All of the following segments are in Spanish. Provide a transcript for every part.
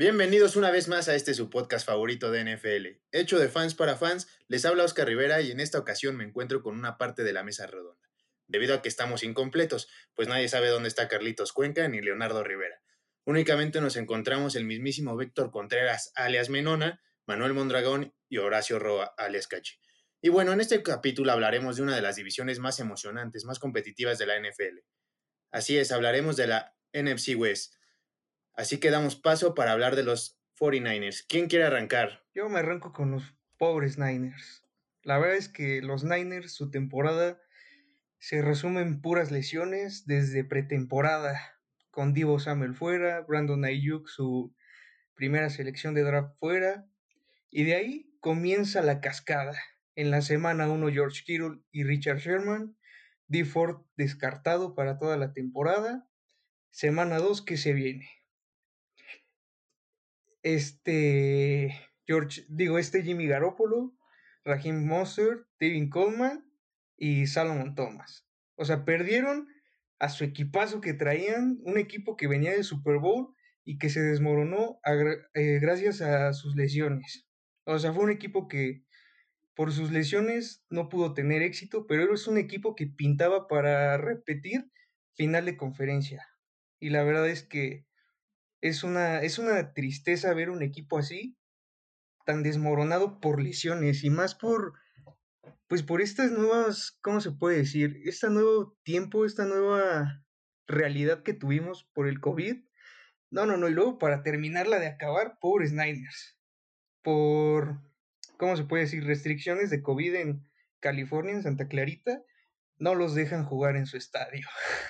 Bienvenidos una vez más a este su podcast favorito de NFL. Hecho de fans para fans, les habla Oscar Rivera y en esta ocasión me encuentro con una parte de la mesa redonda. Debido a que estamos incompletos, pues nadie sabe dónde está Carlitos Cuenca ni Leonardo Rivera. Únicamente nos encontramos el mismísimo Víctor Contreras, alias Menona, Manuel Mondragón y Horacio Roa, alias Cachi. Y bueno, en este capítulo hablaremos de una de las divisiones más emocionantes, más competitivas de la NFL. Así es, hablaremos de la NFC West Así que damos paso para hablar de los 49ers. ¿Quién quiere arrancar? Yo me arranco con los pobres Niners. La verdad es que los Niners, su temporada se resume en puras lesiones desde pretemporada, con Divo Samuel fuera, Brandon Ayuk su primera selección de draft fuera, y de ahí comienza la cascada. En la semana 1 George Kittle y Richard Sherman, D. Ford descartado para toda la temporada, semana 2 que se viene este George, digo, este Jimmy Garoppolo, Raheem Mostert, David Coleman y Salomon Thomas. O sea, perdieron a su equipazo que traían, un equipo que venía del Super Bowl y que se desmoronó eh, gracias a sus lesiones. O sea, fue un equipo que por sus lesiones no pudo tener éxito, pero es un equipo que pintaba para repetir final de conferencia. Y la verdad es que es una, es una tristeza ver un equipo así, tan desmoronado por lesiones y más por, pues por estas nuevas, ¿cómo se puede decir? Este nuevo tiempo, esta nueva realidad que tuvimos por el COVID. No, no, no, y luego para terminarla de acabar, pobres Niners. Por, ¿cómo se puede decir? Restricciones de COVID en California, en Santa Clarita, no los dejan jugar en su estadio.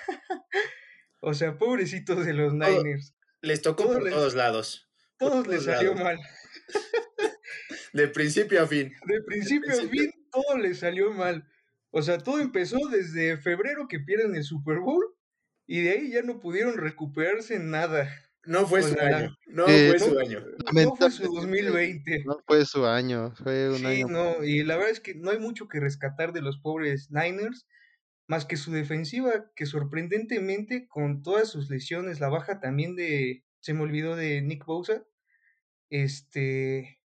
o sea, pobrecitos de los Niners. Les tocó por todos lados. Todos les salió mal. De principio a fin. De principio, a fin, todo les salió mal. O sea, todo empezó desde febrero que pierden el Super Bowl y de ahí ya no pudieron recuperarse en nada. No fue su año. No fue su año. No fue su 2020. No fue su año. Fue un sí, no, y la verdad es que no hay mucho que rescatar de los pobres Niners más que su defensiva, que sorprendentemente con todas sus lesiones, la baja también de, se me olvidó de Nick Bosa, este,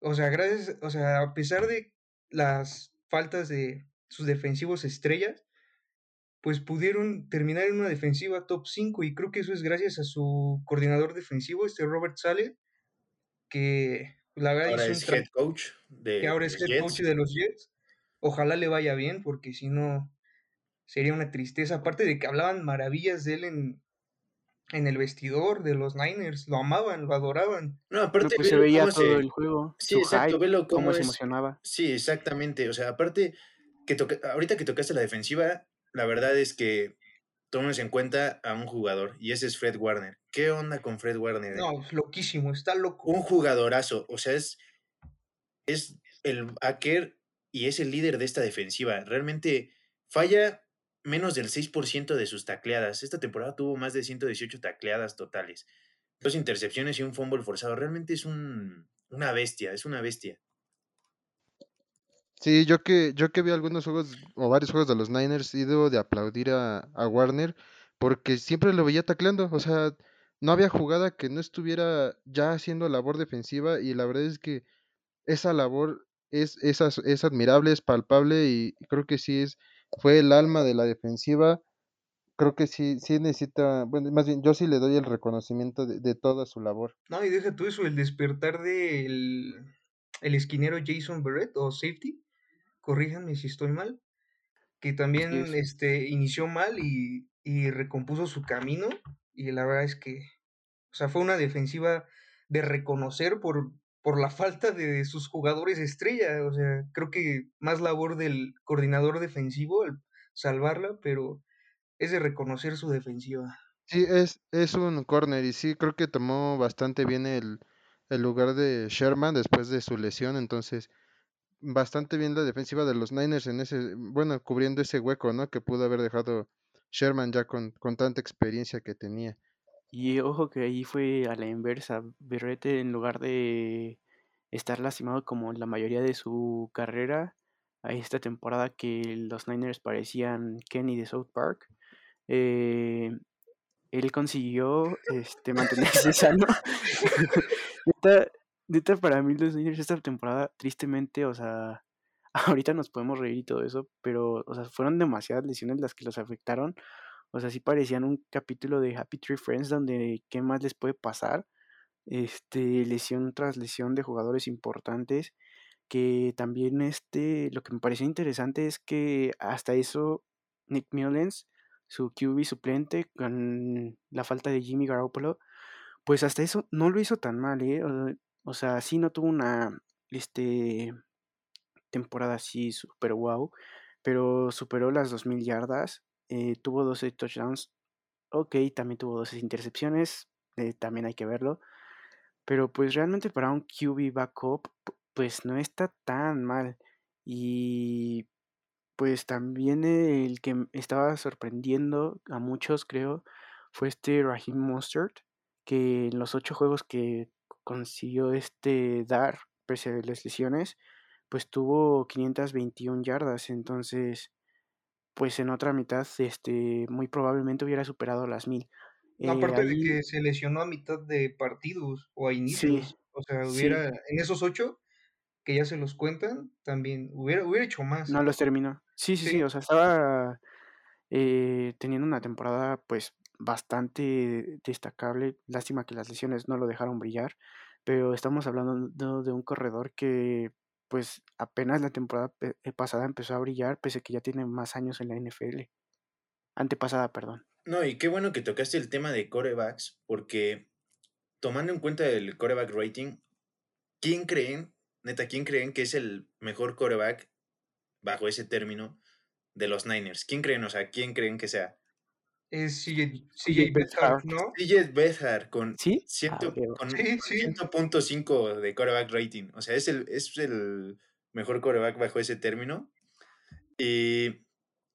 o sea, gracias, o sea, a pesar de las faltas de sus defensivos estrellas, pues pudieron terminar en una defensiva top 5 y creo que eso es gracias a su coordinador defensivo, este Robert Sale, que la verdad ahora es head coach de que ahora es head coach de los Jets. Ojalá le vaya bien porque si no sería una tristeza. Aparte de que hablaban maravillas de él en, en el vestidor de los Niners, lo amaban, lo adoraban. No, aparte pues se veía todo el juego. Sí, exacto, velo cómo, se emocionaba. Sí, exactamente. O sea, aparte que ahorita que tocaste la defensiva, la verdad es que tomes en cuenta a un jugador y ese es Fred Warner. ¿Qué onda con Fred Warner? Eh? No, loquísimo, está loco. Un jugadorazo, o sea, es es el hacker y es el líder de esta defensiva. Realmente falla menos del 6% de sus tacleadas. Esta temporada tuvo más de 118 tacleadas totales. Dos intercepciones y un fumble forzado. Realmente es un, una bestia, es una bestia. Sí, yo que, yo que vi algunos juegos o varios juegos de los Niners, he ido de aplaudir a, a Warner porque siempre lo veía tacleando. O sea, no había jugada que no estuviera ya haciendo labor defensiva y la verdad es que esa labor es, es, es admirable, es palpable y creo que sí es fue el alma de la defensiva. Creo que sí, sí necesita, bueno, más bien yo sí le doy el reconocimiento de, toda su labor. No, y deja tú eso, el despertar del el esquinero Jason Barrett o safety, corríjanme si estoy mal, que también este, inició mal y, y recompuso su camino y la verdad es que, o sea, fue una defensiva de reconocer por, por la falta de sus jugadores estrella. O sea, creo que más labor del coordinador defensivo el salvarla, pero es de reconocer su defensiva. Sí, es, es un corner y sí, creo que tomó bastante bien el, el lugar de Sherman después de su lesión, entonces bastante bien la defensiva de los Niners en ese, bueno, cubriendo ese hueco, ¿no? Que pudo haber dejado Sherman ya con, con tanta experiencia que tenía. Y ojo que ahí fue a la inversa. Berrete, en lugar de estar lastimado como la mayoría de su carrera, a esta temporada que los Niners parecían Kenny de South Park, eh, él consiguió este, mantenerse sano. neta, neta, para mí los Niners esta temporada, tristemente, o sea, ahorita nos podemos reír y todo eso, pero, o sea, fueron demasiadas lesiones las que los afectaron. O sea, sí parecían un capítulo de Happy Tree Friends donde qué más les puede pasar. Este, lesión tras lesión de jugadores importantes. Que también este, lo que me pareció interesante es que hasta eso Nick Mullens, su QB suplente, con la falta de Jimmy Garoppolo, pues hasta eso no lo hizo tan mal, ¿eh? O, sea, sí no tuvo una este, temporada así super wow, pero superó las 2.000 yardas, eh, tuvo 12 touchdowns, ok, también tuvo 12 intercepciones, eh, también hay que verlo, pero pues realmente para un QB backup, pues no está tan mal. Y pues también el que estaba sorprendiendo a muchos, creo, fue este Raheem Mostert, que en los ocho juegos que consiguió este dar, pese a las lesiones, pues tuvo 521 yardas. Entonces, pues en otra mitad, este, muy probablemente hubiera superado las mil. Eh, aparte de que se lesionó a mitad de partidos o a inicios. o sea, hubiera, en esos ocho, que ya se los cuentan, también hubiera, hubiera hecho más. No los terminó. Sí, sí, sí, o sea, estaba eh, teniendo una temporada pues bastante destacable. Lástima que las lesiones no lo dejaron brillar, pero estamos hablando de un corredor que pues apenas la temporada eh, pasada empezó a brillar, pese a que ya tiene más años en la NFL. Antepasada, perdón. No, y qué bueno que tocaste el tema de corebacks, porque tomando en cuenta el coreback rating, ¿quién creen, neta, quién creen que es el mejor coreback bajo ese término de los Niners? ¿Quién creen? O sea, ¿quién creen que sea? Es CJ Bethard, ¿no? CJ Bethard con, ¿Sí? Ciento, ah, con 100.5 de coreback rating. O sea, es el, es el mejor coreback bajo ese término. Y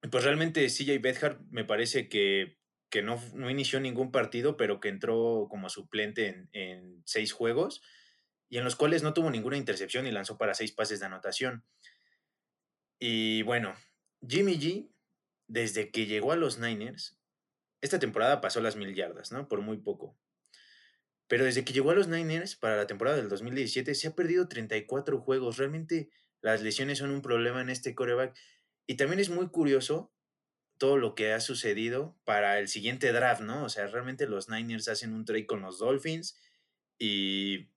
pues realmente CJ Bethard me parece que, que no, no, inició ningún partido, pero que entró como suplente en, en seis juegos y en los cuales no tuvo ninguna intercepción y lanzó para seis pases de anotación. Y bueno, Jimmy G, desde que llegó a los Niners, esta temporada pasó las mil yardas, ¿no? Por muy poco. Pero desde que llegó a los Niners para la temporada del 2017 se ha perdido 34 juegos. Realmente las lesiones son un problema en este coreback. Y también es muy curioso todo lo que ha sucedido para el siguiente draft, ¿no? O sea, realmente los Niners hacen un trade con los Dolphins y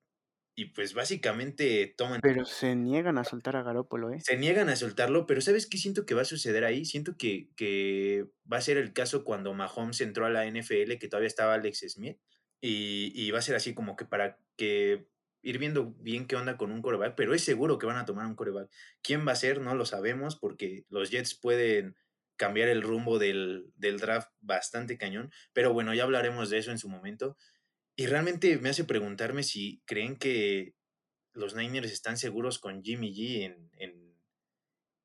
y pues básicamente toman... Pero se niegan a soltar a Garópolo, ¿eh? Se niegan a soltarlo, pero ¿sabes qué siento que va a suceder ahí? Siento que, que va a ser el caso cuando Mahomes entró a la NFL, que todavía estaba Alex Smith, y, y va a ser así como que para que ir viendo bien qué onda con un coreback, pero es seguro que van a tomar un coreback. ¿Quién va a ser? No lo sabemos, porque los Jets pueden cambiar el rumbo del, del draft bastante cañón, pero bueno, ya hablaremos de eso en su momento. Y realmente me hace preguntarme si creen que los Niners están seguros con Jimmy G en, en,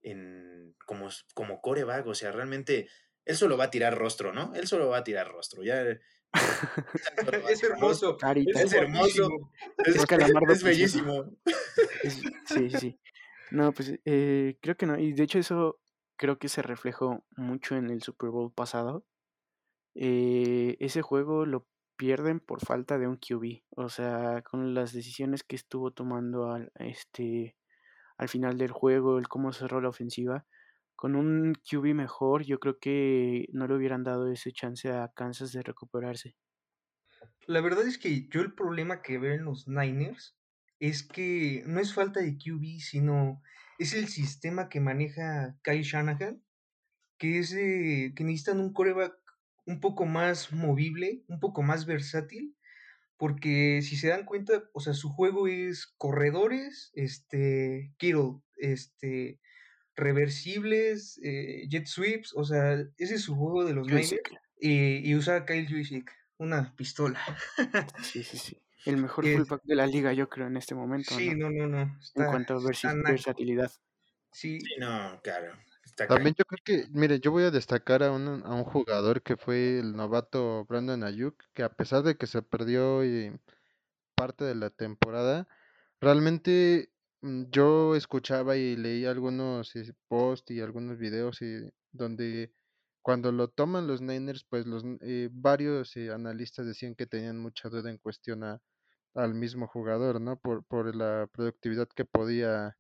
en como, como coreback. O sea, realmente él solo va a tirar rostro, ¿no? Él solo va a tirar rostro. Ya, es hermoso. Es, hermoso. Es, bellísimo. sí, sí. No, pues eh, creo que no. Y de hecho eso creo que se reflejó mucho en el Super Bowl pasado. Eh, ese juego lo pierden por falta de un QB. O sea, con las decisiones que estuvo tomando al, este, al final del juego, el cómo cerró la ofensiva. Con un QB mejor, yo creo que no le hubieran dado ese chance a Kansas de recuperarse. La verdad es que yo el problema que veo en los Niners es que no es falta de QB, sino es el sistema que maneja Kyle Shanahan, que es que necesitan un coreback un poco más movible, un poco más versátil, porque si se dan cuenta, o sea, su juego es corredores, este, Kittle, este, reversibles, eh, jet sweeps, o sea, ese es su juego de los Niners, y, usa Kyle Jusic, una pistola. sí, sí, sí. El mejor fullback de la liga, yo creo, en este momento. Sí, no, no, no. en cuanto a versatilidad. Sí. sí, no, claro. También yo creo que, mire, yo voy a destacar a un, a un jugador que fue el novato Brandon Ayuk, que a pesar de que se perdió y parte de la temporada, realmente mm, yo escuchaba y leí algunos eh, posts y algunos videos y donde cuando lo toman los Niners, pues los eh, varios eh, analistas decían que tenían mucha duda en cuestión a, al mismo jugador, ¿no? Por, por la productividad que podía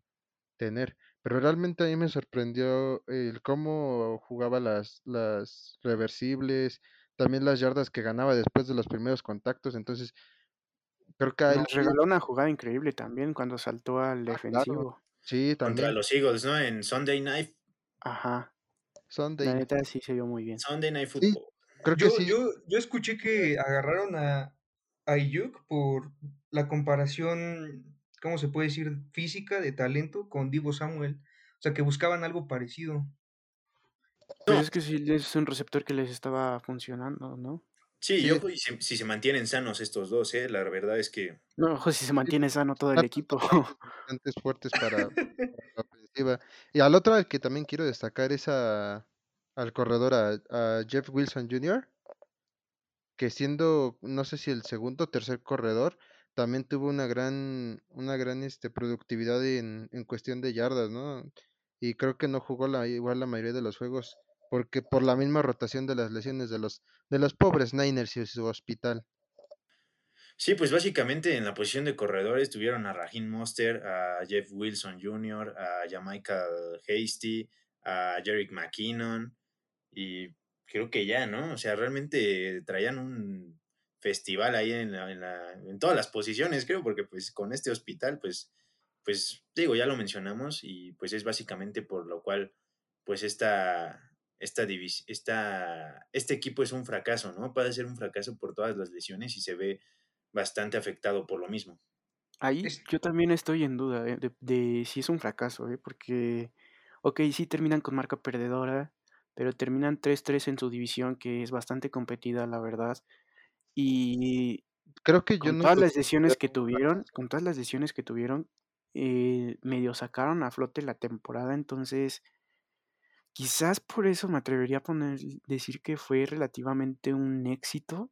tener. Pero realmente a mí me sorprendió el cómo jugaba las, las reversibles, también las yardas que ganaba después de los primeros contactos. Entonces, creo que a él Nos regaló una jugada increíble también cuando saltó al Ah, claro. defensivo. sí, Contra también. los Eagles, ¿no? En Sunday Night, Ajá. Sunday. La neta sí se vio muy bien. Sunday Night Sí. Football. Creo que Yo, sí. yo, yo escuché que agarraron a, a Ayuk por la comparación, ¿cómo se puede decir? Física, de talento con Divo Samuel. O sea, que buscaban algo parecido. Pues No. es que sí es un receptor que les estaba funcionando, ¿no? Sí, Sí. yo pues, si, si se mantienen sanos estos dos, ¿eh? La verdad es que No, ojo, si se mantiene sano todo el equipo. bastante fuertes para, para la ofensiva. Y al otro al que también quiero destacar es a, al corredor, a, a Jeff Wilson Jr., que siendo, no sé si el segundo o tercer corredor, también tuvo una gran, una gran este, productividad en, en cuestión de yardas, ¿no? Y creo que no jugó la, igual la mayoría de los juegos, porque por la misma rotación de las lesiones de los, de los pobres Niners y su hospital. Sí, pues básicamente en la posición de corredores tuvieron a Raheem Monster, a Jeff Wilson Jr., a Jamaica Hasty, a Jerick McKinnon y creo que ya, ¿no? O sea, realmente traían un festival ahí en, la- en, la- en todas las posiciones, creo, porque pues con este hospital, pues, pues digo, ya lo mencionamos y pues es básicamente por lo cual pues esta, esta, divis- esta, este equipo es un fracaso, ¿no? Puede ser un fracaso por todas las lesiones y se ve bastante afectado por lo mismo. Ahí yo también estoy en duda eh, de, de si es un fracaso, ¿eh? Porque, ok, sí terminan con marca perdedora, pero terminan 3-3 en su división, que es bastante competida, la verdad. Y Creo que yo con no todas las lesiones que tuvieron, con todas las lesiones que tuvieron, eh, medio sacaron a flote la temporada, entonces quizás por eso me atrevería a poner, decir que fue relativamente un éxito,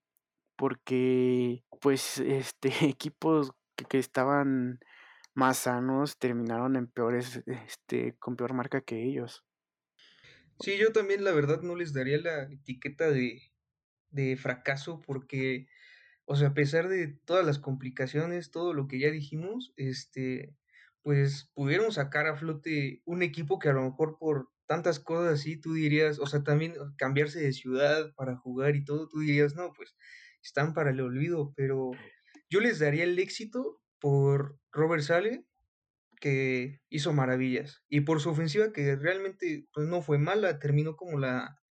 porque pues este equipos que, que estaban más sanos terminaron en peores, este, con peor marca que ellos. Sí, yo también la verdad no les daría la etiqueta de, de fracaso porque, o sea, a pesar de todas las complicaciones, todo lo que ya dijimos, este, pues pudieron sacar a flote un equipo que a lo mejor por tantas cosas así, tú dirías, o sea, también cambiarse de ciudad para jugar y todo, tú dirías, no, pues están para el olvido, pero yo les daría el éxito por Robert Sale, que hizo maravillas, y por su ofensiva que realmente pues, no fue mala, terminó como la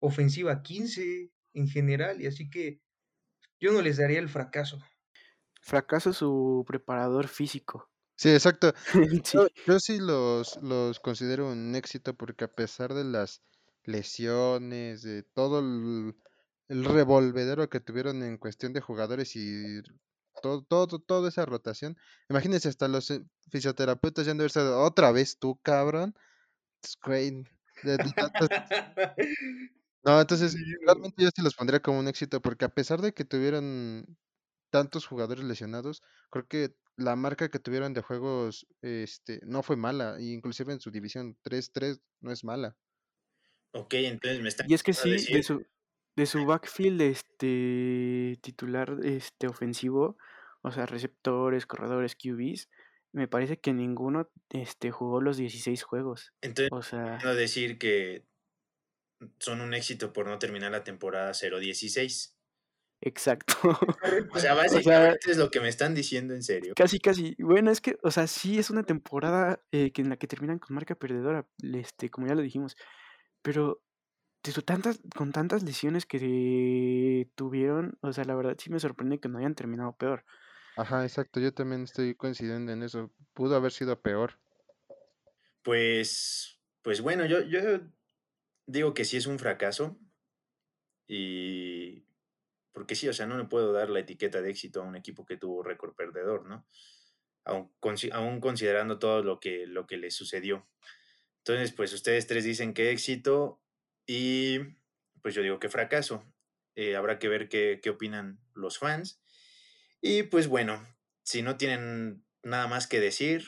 ofensiva 15 en general, y así que yo no les daría el fracaso. Fracaso su preparador físico. Sí, exacto. Sí. Yo, yo sí los, los considero un éxito porque a pesar de las lesiones, de todo el, el revolvedero que tuvieron en cuestión de jugadores y todo, todo, toda esa rotación, imagínense hasta los eh, fisioterapeutas ya han de estado, otra vez tú, cabrón. It's great. De- de tantas- No, entonces no. realmente yo sí los pondría como un éxito porque a pesar de que tuvieron tantos jugadores lesionados, creo que la marca que tuvieron de juegos este, no fue mala, e inclusive en su división 3-3 no es mala. Ok, entonces me están Y es que sí, de su, de su backfield este titular este ofensivo, o sea, receptores, corredores, QBs, me parece que ninguno este jugó los 16 juegos. entonces O sea, quiero decir que son un éxito por no terminar la temporada 0-16. exacto. O sea, O sea, básicamente es lo que me están diciendo en serio. casi, casi. Bueno, es que, o sea, sí es una temporada eh, que en la que terminan con marca perdedora, este, como ya lo dijimos. Pero de su tantas, con tantas lesiones que tuvieron, o sea, la verdad sí me sorprende que no hayan terminado peor. Ajá, exacto, yo también estoy coincidiendo en eso. Pudo haber sido peor. Pues, pues bueno, yo, yo digo que sí es un fracaso. Y porque sí, o sea, no le puedo dar la etiqueta de éxito a un equipo que tuvo récord perdedor, ¿no? Aún, aún considerando todo lo que, lo que le sucedió. Entonces, pues ustedes tres dicen que éxito y pues yo digo que fracaso. Eh, habrá que ver qué, qué opinan los fans. Y pues bueno, si no tienen nada más que decir,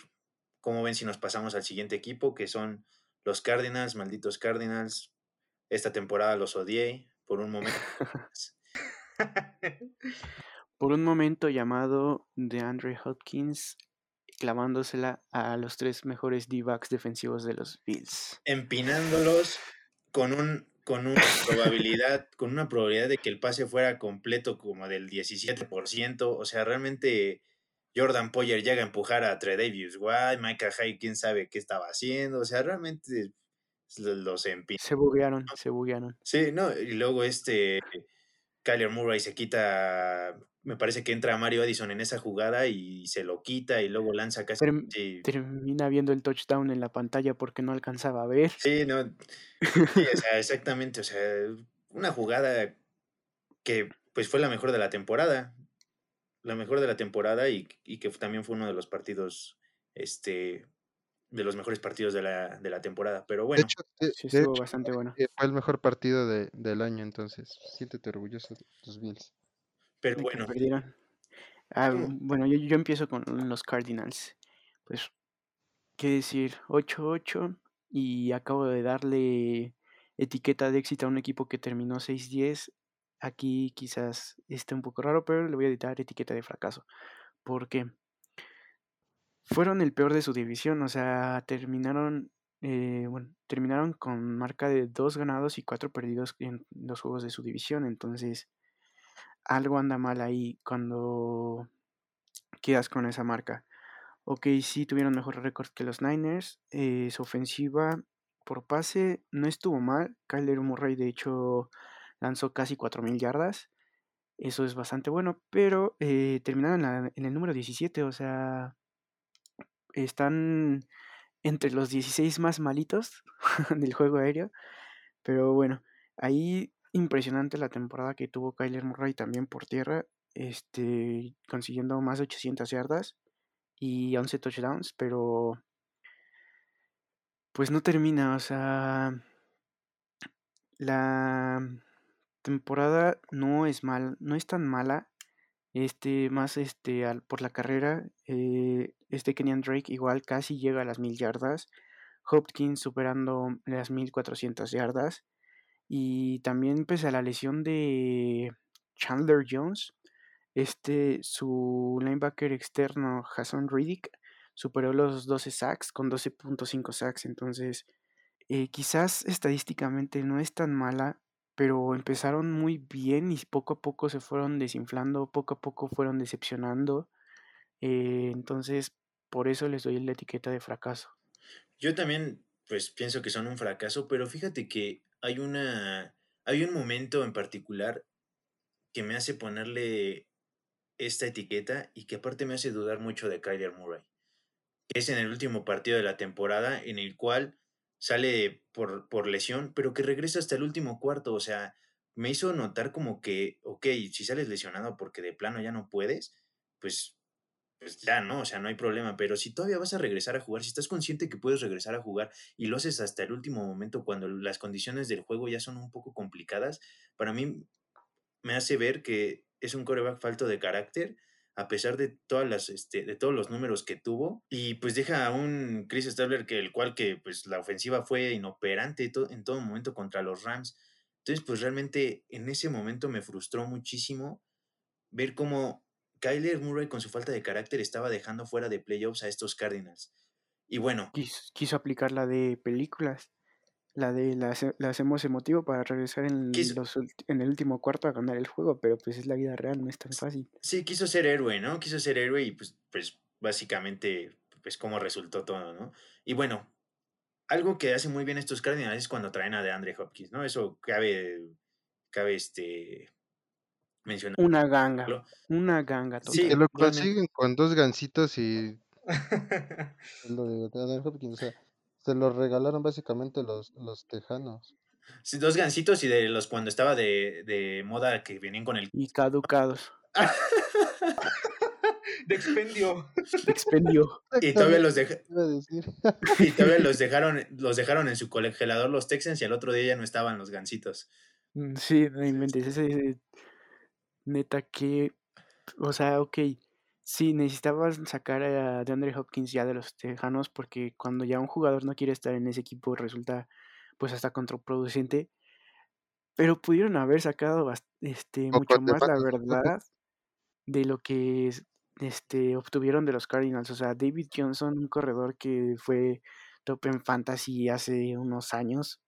¿cómo ven si nos pasamos al siguiente equipo, que son los Cardinals, malditos Cardinals? Esta temporada los odié por un momento. Por un momento llamado de Andre Hopkins clavándosela a los tres mejores D-backs defensivos de los Bills. Empinándolos con un con una probabilidad, con una probabilidad de que el pase fuera completo como del 17%. O sea, realmente Jordan Poyer llega a empujar a Tredavious White, Micah Hyde, quién sabe qué estaba haciendo. O sea, realmente los empinó. Se buguearon, se buguearon. Sí, no, y luego este Kyler Murray se quita me parece que entra Mario Addison en esa jugada y se lo quita y luego lanza casi. Termina viendo el touchdown en la pantalla porque no alcanzaba a ver. Sí, no. o sea, exactamente. O sea, una jugada que pues fue la mejor de la temporada. La mejor de la temporada y, que también fue uno de los partidos, este, de los mejores partidos de la, de la temporada. Pero bueno. De hecho, sí, estuvo bastante bueno. Fue el mejor partido de, del año, entonces siéntete orgulloso de tus Bills. Pero bueno. Ah, bueno, yo, yo, empiezo con los Cardinals. Pues, ¿qué decir? 8-8 y acabo de darle etiqueta de éxito a un equipo que terminó 6-10. Aquí quizás esté un poco raro, pero le voy a editar etiqueta de fracaso. porque Fueron el peor de su división, o sea, terminaron, eh, bueno, terminaron con marca de 2 ganados y 4 perdidos en los juegos de su división. Entonces, algo anda mal ahí cuando quedas con esa marca. Ok, sí tuvieron mejor récord que los Niners. Eh, su ofensiva por pase no estuvo mal. Kyler Murray, de hecho, lanzó casi 4.000 yardas. Eso es bastante bueno, pero eh, terminaron en, el número 17, o sea, están entre los 16 más malitos del juego aéreo. Pero bueno, ahí impresionante la temporada que tuvo Kyler Murray también por tierra, este, consiguiendo más de 800 yardas y 11 touchdowns, pero pues no termina, o sea, la temporada no es mal, no es tan mala, este, más este, al, por la carrera, eh, este Kenyan Drake igual casi llega a las mil yardas, Hopkins superando las 1400 yardas, y también pese a la lesión de Chandler Jones, este, su linebacker externo, Hassan Riddick, superó los 12 sacks con 12.5 sacks. Entonces, eh, quizás estadísticamente no es tan mala, pero empezaron muy bien y poco a poco se fueron desinflando, poco a poco fueron decepcionando. Eh, entonces, por eso les doy la etiqueta de fracaso. Yo también, pues pienso que son un fracaso, pero fíjate que hay una. Hay un momento en particular que me hace ponerle esta etiqueta y que aparte me hace dudar mucho de Kyler Murray. Que es en el último partido de la temporada en el cual sale por, por lesión, pero que regresa hasta el último cuarto. O sea, me hizo notar como que, ok, si sales lesionado porque de plano ya no puedes, pues pues ya, ¿no? O sea, no hay problema, pero si todavía vas a regresar a jugar, si estás consciente que puedes regresar a jugar y lo haces hasta el último momento cuando las condiciones del juego ya son un poco complicadas, para mí me hace ver que es un coreback falto de carácter, a pesar de todas las, este, de todos los números que tuvo, y pues deja a un Chris Stabler que el cual que pues la ofensiva fue inoperante en todo momento contra los Rams. Entonces, pues realmente en ese momento me frustró muchísimo ver cómo Kyler Murray con su falta de carácter estaba dejando fuera de playoffs a estos Cardinals. Y bueno. Quiso, aplicar la de películas. La de la, hacemos emotivo para regresar en, en el último cuarto a ganar el juego, pero pues es la vida real, no es tan fácil. Sí, quiso ser héroe, ¿no? Quiso ser héroe y pues, pues básicamente, pues cómo resultó todo, ¿no? Y bueno, algo que hace muy bien estos Cardinals es cuando traen a DeAndre Hopkins, ¿no? Eso cabe, cabe este, una ganga. Una ganga. Sí, que lo consiguen con dos gancitos y. lo de, se lo regalaron básicamente los, los tejanos. Sí, dos gancitos y de los cuando estaba de, de moda que venían con el. Y caducados. de expendio. De expendio. Y todavía los y todavía los dejaron, los dejaron en su congelador los Texans y al otro día ya no estaban los gancitos. Mm, sí, no inventes. Ese, neta que, o sea, ok, sí, necesitabas sacar a DeAndre Hopkins ya de los Tejanos porque cuando ya un jugador no quiere estar en ese equipo resulta pues hasta contraproducente, pero pudieron haber sacado este, mucho más, la verdad, de lo que es- este, obtuvieron de los Cardinals. O sea, David Johnson, un corredor que fue top en fantasy hace unos años,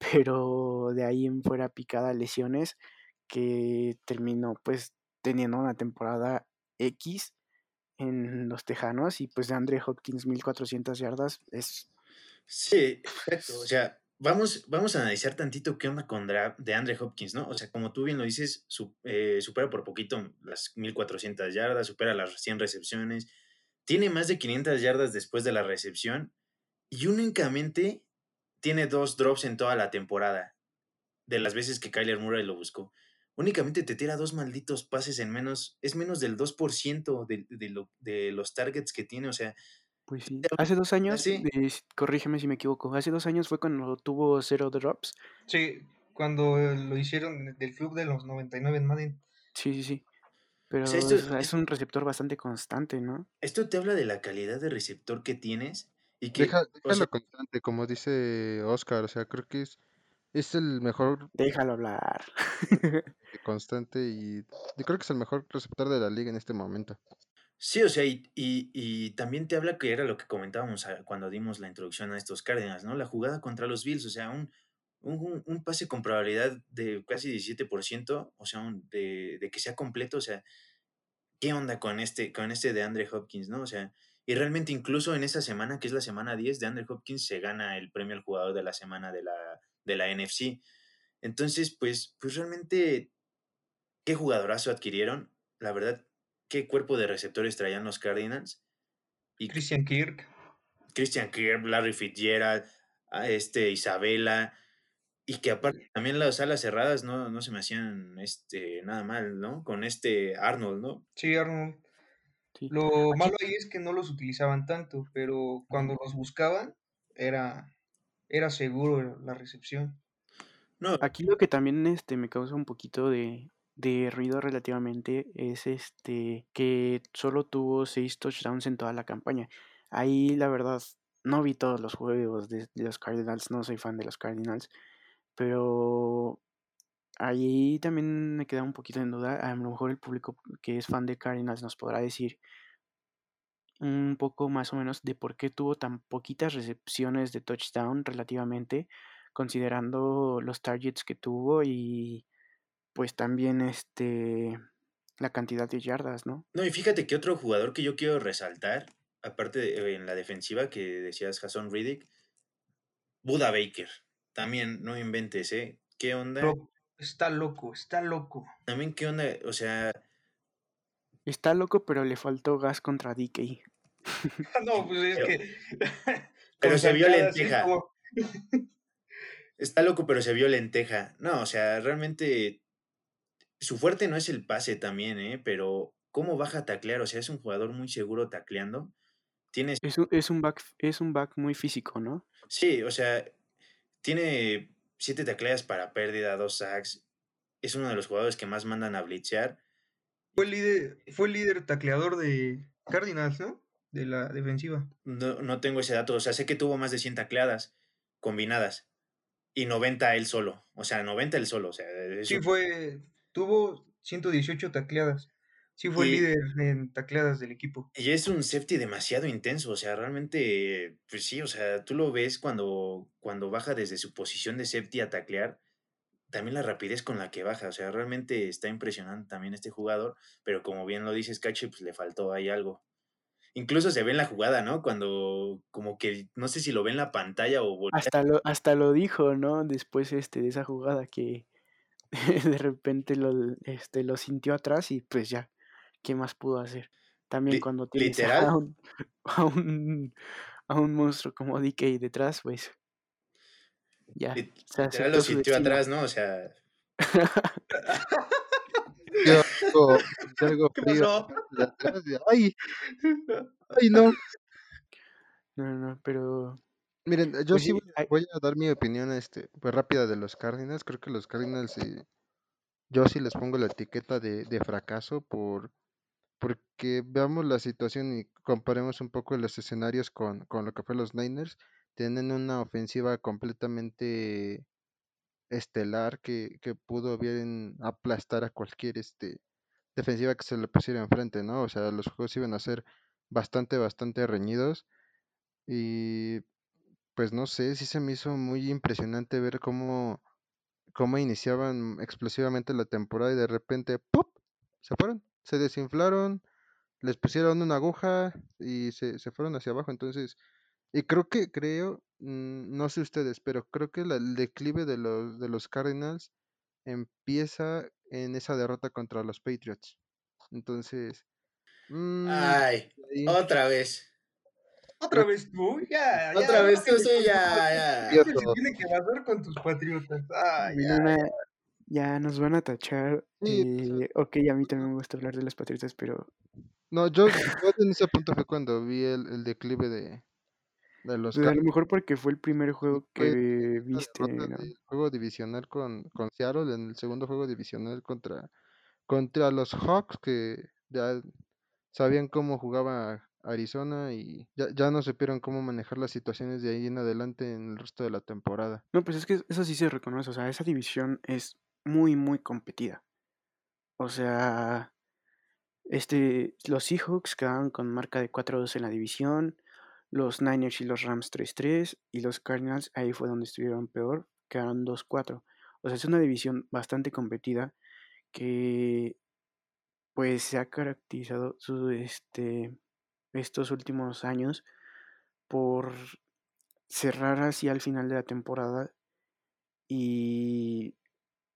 pero de ahí en fuera picada lesiones, que terminó pues teniendo una temporada X en los Tejanos y pues de Andre Hopkins 1400 yardas es Sí, exacto. O sea, vamos, vamos a analizar tantito qué onda con de Andre Hopkins, ¿no? O sea, como tú bien lo dices, su- eh, supera por poquito las 1400 yardas, supera las 100 recepciones, tiene más de 500 yardas después de la recepción y únicamente tiene dos drops en toda la temporada, de las veces que Kyler Murray lo buscó. Únicamente te tira dos malditos pases en menos, es menos del 2% de, de, lo- de los targets que tiene, o sea, Pues sí. Hace dos años, así. de- corrígeme si me equivoco, hace dos años fue cuando tuvo cero drops. Sí, cuando eh, lo hicieron del club de los 99 en Madden. Sí, sí, sí. Pero O sea, esto, es es- un receptor bastante constante, ¿no? esto te habla de la calidad de receptor que tienes y que, Deja, o sea, déjalo constante, como dice Oscar, o sea, creo que es, es el mejor Déjalo hablar. constante y yo creo que es el mejor receptor de la liga en este momento. sí, o sea, y, y- y también te habla que era lo que comentábamos cuando dimos la introducción a estos Cardinals, ¿no? La jugada contra los Bills, o sea, un, un, un- un pase con probabilidad de casi 17%, o sea, un- de, de que sea completo, o sea, ¿qué onda con este, con este de Andre Hopkins, no? O sea, y realmente incluso en esa semana, que es la semana 10, de Andre Hopkins se gana el premio al jugador de la semana de la, de la NFC. Entonces, pues, pues realmente, qué jugadorazo adquirieron. La verdad, qué cuerpo de receptores traían los Cardinals. Y Christian Kirk. Christian Kirk, Larry Fitzgerald, a este, Isabela. Y que aparte también las alas cerradas no, no se me hacían este, nada mal, ¿no? Con este Arnold, ¿no? Sí, Arnold. Sí. Lo Aquí, malo ahí es que no los utilizaban tanto, pero cuando los buscaban era, era seguro la recepción. No, aquí lo que también este, me causa un poquito de, de ruido relativamente es este que solo tuvo seis touchdowns en toda la campaña. Ahí la verdad no vi todos los juegos de, de los Cardinals, no soy fan de los Cardinals, pero ahí también me queda un poquito en duda. A lo mejor el público que es fan de Cardinals nos podrá decir un poco más o menos de por qué tuvo tan poquitas recepciones de touchdown relativamente, considerando los targets que tuvo y pues también este la cantidad de yardas, ¿no? no, y fíjate que otro jugador que yo quiero resaltar, aparte de, en la defensiva que decías Jason Riddick, Buda Baker. También no inventes, ¿eh? ¿Qué onda? Está loco, está loco. También qué onda, o sea, Está loco, pero le faltó gas contra DK. no, pues es pero, que. pero se vio lenteja. como. Está loco, pero se vio lenteja. No, o sea, realmente su fuerte no es el pase también, ¿eh? Pero cómo baja a taclear, o sea, es un jugador muy seguro tacleando. Tiene, Es un, es un back, es un back muy físico, ¿no? sí, o sea, tiene siete tacleas para pérdida, dos sacks. Es uno de los jugadores que más mandan a blitzear. Fue el líder, fue el líder tacleador de Cardinals, ¿no? De la defensiva. No, no tengo ese dato, o sea, sé que tuvo más de 100 tacleadas combinadas y 90 él solo, o sea, 90 él solo, o sea, Sí, fue. Tuvo 118 tacleadas. Sí, fue el y, líder en tacleadas del equipo. y es un safety demasiado intenso, o sea, realmente, pues sí, o sea, tú lo ves cuando, cuando baja desde su posición de safety a taclear, también la rapidez con la que baja, o sea, realmente está impresionante también este jugador, pero como bien lo dices, Cache, pues le faltó ahí algo. Incluso se ve en la jugada, ¿no? Cuando como que no sé si lo ve en la pantalla o voltea. Hasta lo, hasta lo dijo, ¿no? Después este, de esa jugada que de repente lo, este, lo sintió atrás y pues ya, ¿qué más pudo hacer? También Li- cuando tienes a literal, un, a un, a un monstruo como DK detrás, pues ya, literal lo sintió atrás, ¿no? O sea, Yo algo, algo ¿Qué frío ay, ay no. No, no, pero Miren, yo pues sí sí, voy, hay- voy a dar mi opinión este, pues rápida de los Cardinals. Creo que los Cardinals sí, yo sí les pongo la etiqueta de, de fracaso por porque veamos la situación y comparemos un poco los escenarios con, con lo que fue los Niners. Tienen una ofensiva completamente estelar que, que pudo bien aplastar a cualquier este defensiva que se le pusiera enfrente, ¿no? O sea, los juegos iban a ser bastante, bastante reñidos. Y pues no sé, sí se me hizo muy impresionante ver cómo, cómo iniciaban explosivamente la temporada y de repente, ¡pum! Se fueron, se desinflaron, les pusieron una aguja y se, se fueron hacia abajo. Entonces, y creo que, creo, mm, no sé ustedes, pero creo que la- el declive de los, de los Cardinals empieza en esa derrota contra los Patriots. Entonces, mm, Ay, ahí- otra vez. Otra vez tú, ya, ya. Otra vez tú, sí, ya, ya. Este se tiene que basar con tus patriotas. Me ya. van a- ya nos van a tachar. Sí, pues, eh, ok, a mí también me gusta hablar de los Patriotas, pero no, yo, yo en ese punto fue cuando vi el, el declive de, de los pues, a lo mejor porque fue el primer juego fue que La viste, ¿no? juego divisional con, con Seattle, en el segundo juego divisional contra, contra los Hawks, que ya sabían cómo jugaba Arizona y ya, ya no supieron cómo manejar las situaciones de ahí en adelante en el resto de la temporada. No, pues es que eso sí se reconoce, o sea, esa división es muy, muy competida. O sea, este, los Seahawks quedaron con marca de 4-2 en la división, los Niners y los Rams 3-3, y los Cardinals ahí fue donde estuvieron peor, quedaron 2-4. O sea, es una división bastante competida que pues se ha caracterizado su, este, estos últimos años por cerrar así al final de la temporada y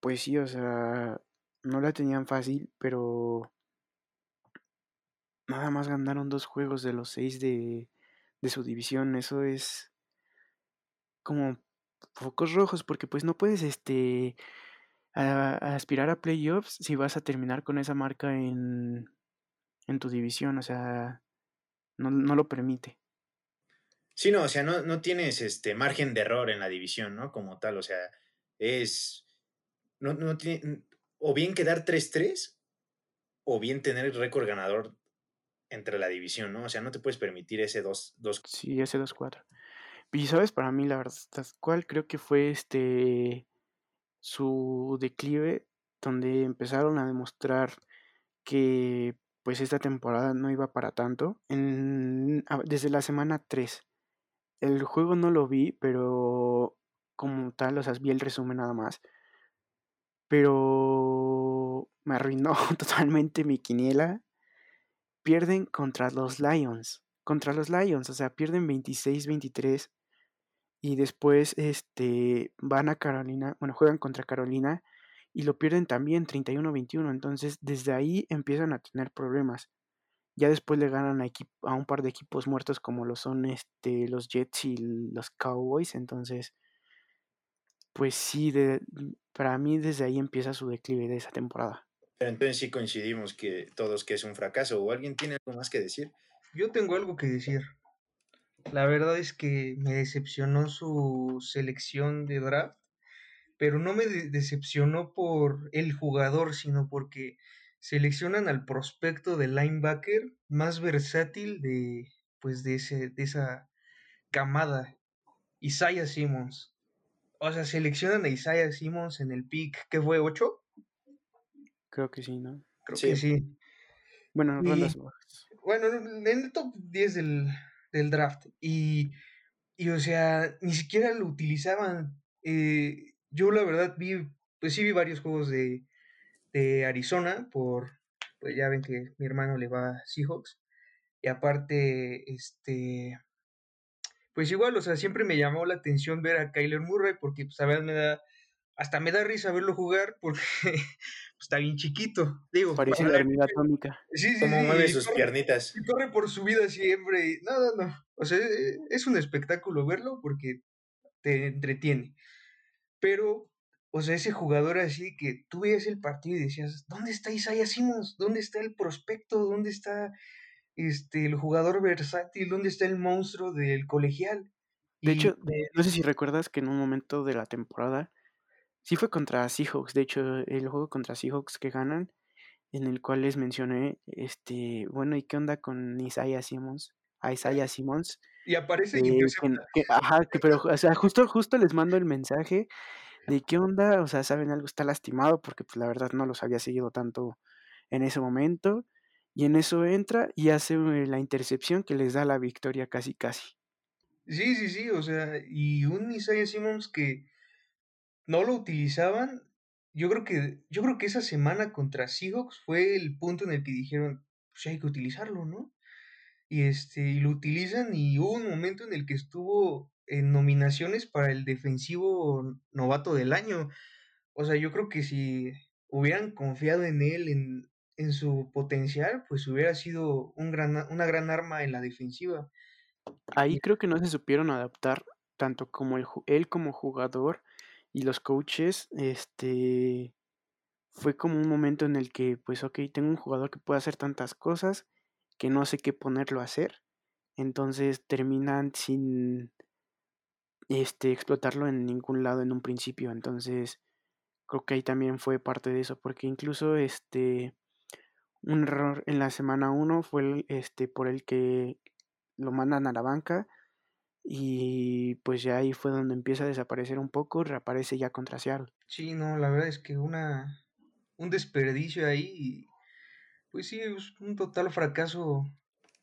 pues sí, o sea, no la tenían fácil, pero nada más ganaron dos juegos de los seis de, de su división. Eso es como focos rojos, porque pues no puedes este a- aspirar a playoffs si vas a terminar con esa marca en, en tu división. O sea, no, no lo permite. Sí, no, o sea, no, no tienes este margen de error en la división, ¿no? Como tal, o sea, es. No, no tiene, o bien quedar 3-3 o bien tener el récord ganador entre la división, ¿no? O sea, no te puedes permitir ese 2. Dos, Sí, ese 2-4. Y sabes, para mí, la verdad, ¿cuál creo que fue este su declive? Donde empezaron a demostrar que pues esta temporada no iba para tanto. En, desde la semana 3. El juego no lo vi, pero como tal, o sea, vi el resumen nada más. Pero me arruinó totalmente mi quiniela. Pierden contra los Lions. Contra los Lions, o sea, pierden 26-23 y después este van a Carolina, bueno, juegan contra Carolina y lo pierden también 31-21, entonces desde ahí empiezan a tener problemas. Ya después le ganan a, un par de equipos muertos como lo son este los Jets y los Cowboys, entonces pues sí, de- para mí desde ahí empieza su declive de esa temporada. Entonces sí coincidimos que todos que es un fracaso. ¿O alguien tiene algo más que decir? Yo tengo algo que decir. La verdad es que me decepcionó su selección de draft, pero no me de- decepcionó por el jugador, sino porque seleccionan al prospecto de linebacker más versátil de, pues de, ese, de esa camada, Isaiah Simmons. O sea, seleccionan a Isaiah Simmons en el pick, ¿qué fue? ¿8? Creo que sí, ¿no? Creo Sí. que sí. Bueno, Y- rondas bajas. bueno, en el top 10 del, del draft. Y, y, o sea, ni siquiera lo utilizaban. Eh, yo la verdad vi, pues sí vi varios juegos de, de Arizona por, pues ya ven que mi hermano le va a Seahawks. Y aparte, este, pues igual, o sea, siempre me llamó la atención ver a Kyler Murray porque, pues, a ver, me da, hasta me da risa verlo jugar porque pues, está bien chiquito. Digo, Parece la hormiga atómica. sí, sí, ¿Cómo sí, mueve sus corre- piernitas? y corre por su vida siempre. y- No, no, no. O sea, e- es un espectáculo verlo porque te entretiene. Pero, o sea, ese jugador así que tú veías el partido y decías, ¿dónde está Isaiah Simmons? ¿Dónde está el prospecto? ¿Dónde está este, el jugador versátil? ¿Dónde está el monstruo del colegial? De Y hecho, no sé si recuerdas que en un momento de la temporada, sí fue contra Seahawks, de hecho, el juego contra Seahawks que ganan, en el cual les mencioné, este, bueno, ¿y qué onda con Isaiah Simmons? A Isaiah Simmons. y aparece eh, que- que- ajá, que, pero, o sea, justo, justo les mando el mensaje de qué onda, o sea, saben algo está lastimado porque pues la verdad no los había seguido tanto en ese momento y en eso entra y hace eh, la intercepción que les da la victoria casi casi. Sí, sí, sí, o sea, y un Isaiah Simmons que no lo utilizaban, yo creo que yo creo que esa semana contra Seahawks fue el punto en el que dijeron, pues hay que utilizarlo, ¿no? Y este y lo utilizan y hubo un momento en el que estuvo en nominaciones para el defensivo novato del año. O sea, yo creo que si hubieran confiado en él, en, en su potencial, pues hubiera sido un gran, una gran arma en la defensiva. Ahí creo que no se supieron adaptar tanto como el, él como jugador y los coaches, este, fue como un momento en el que, pues, ok, tengo un jugador que puede hacer tantas cosas que no sé qué ponerlo a hacer. Entonces terminan sin este, explotarlo en ningún lado en un principio. Entonces, creo que ahí también fue parte de eso, porque incluso este, un error en la semana 1 fue este, por el que lo mandan a la banca y pues ya ahí fue donde empieza a desaparecer un poco, reaparece ya contra Seattle. Sí, no, la verdad es que una un desperdicio ahí pues sí, es un total fracaso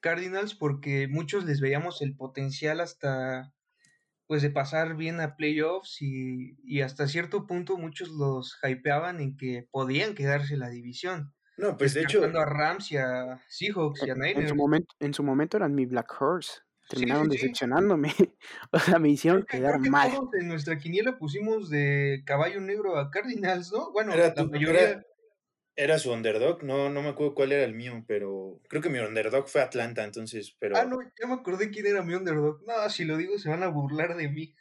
Cardinals porque muchos les veíamos el potencial hasta pues de pasar bien a playoffs y, y hasta cierto punto muchos los hypeaban en que podían quedarse la división. No, pues de hecho. a Rams y a Seahawks y a Niners. En su momento, en su momento eran mi Black Horse. Terminaron decepcionándome. o sea, me hicieron quedar mal. Todos en nuestra quiniela pusimos de caballo negro a Cardinals, ¿no? Bueno, la mayoría. Era, su underdog, no, no me acuerdo cuál era el mío, pero creo que mi underdog fue Atlanta, entonces, pero. Ah, no, ya me acordé quién era mi underdog. No, si lo digo se van a burlar de mí.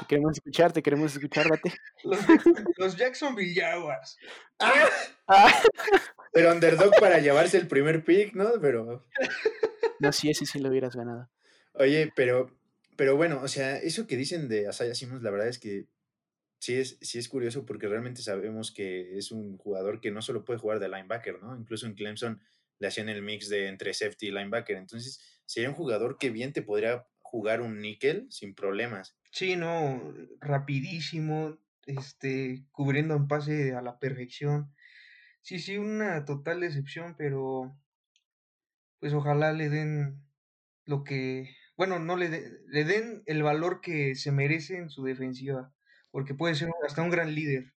Te queremos escuchar, te queremos escuchar, date. Los, los Jacksonville Jaguars. ¡Ah! ah. Pero underdog para llevarse el primer pick, ¿no? Pero. No, sí, ese sí lo hubieras ganado. Oye, pero, pero bueno, o sea, eso que dicen de Asaya Simmons, la verdad es que sí es, sí es curioso porque realmente sabemos que es un jugador que no solo puede jugar de linebacker, ¿no? Incluso en Clemson le hacían el mix de entre safety y linebacker. Entonces, sería un jugador que bien te podría jugar un níquel sin problemas. Sí, no, rapidísimo, este, cubriendo en pase a la perfección. Sí, sí, una total decepción, pero pues ojalá le den lo que, bueno, no le, le den el valor que se merece en su defensiva, porque puede ser hasta un gran líder.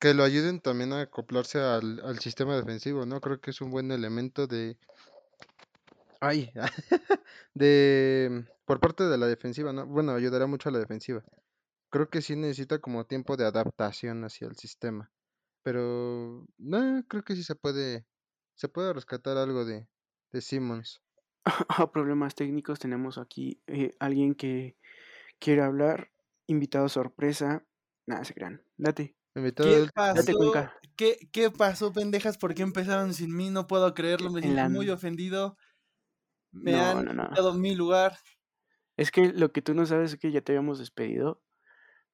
Que, lo ayuden también a acoplarse al, al, sistema defensivo, ¿no? Creo que es un buen elemento de... Ay, de... Por parte de la defensiva, ¿no? Bueno, ayudará mucho a la defensiva. Creo que sí necesita como tiempo de adaptación hacia el sistema. Pero no, creo que sí se puede, se puede rescatar algo de, de Simmons. A problemas técnicos tenemos aquí eh, alguien que quiere hablar, invitado sorpresa. Nada, se crean. Date. ¿Qué pasó? ¿Qué, ¿Qué, pasó, pendejas? ¿Por qué empezaron sin mí? No puedo creerlo, me siento muy ofendido. Me no, han no, dado mi lugar. Es que lo que tú no sabes es que ya te habíamos despedido,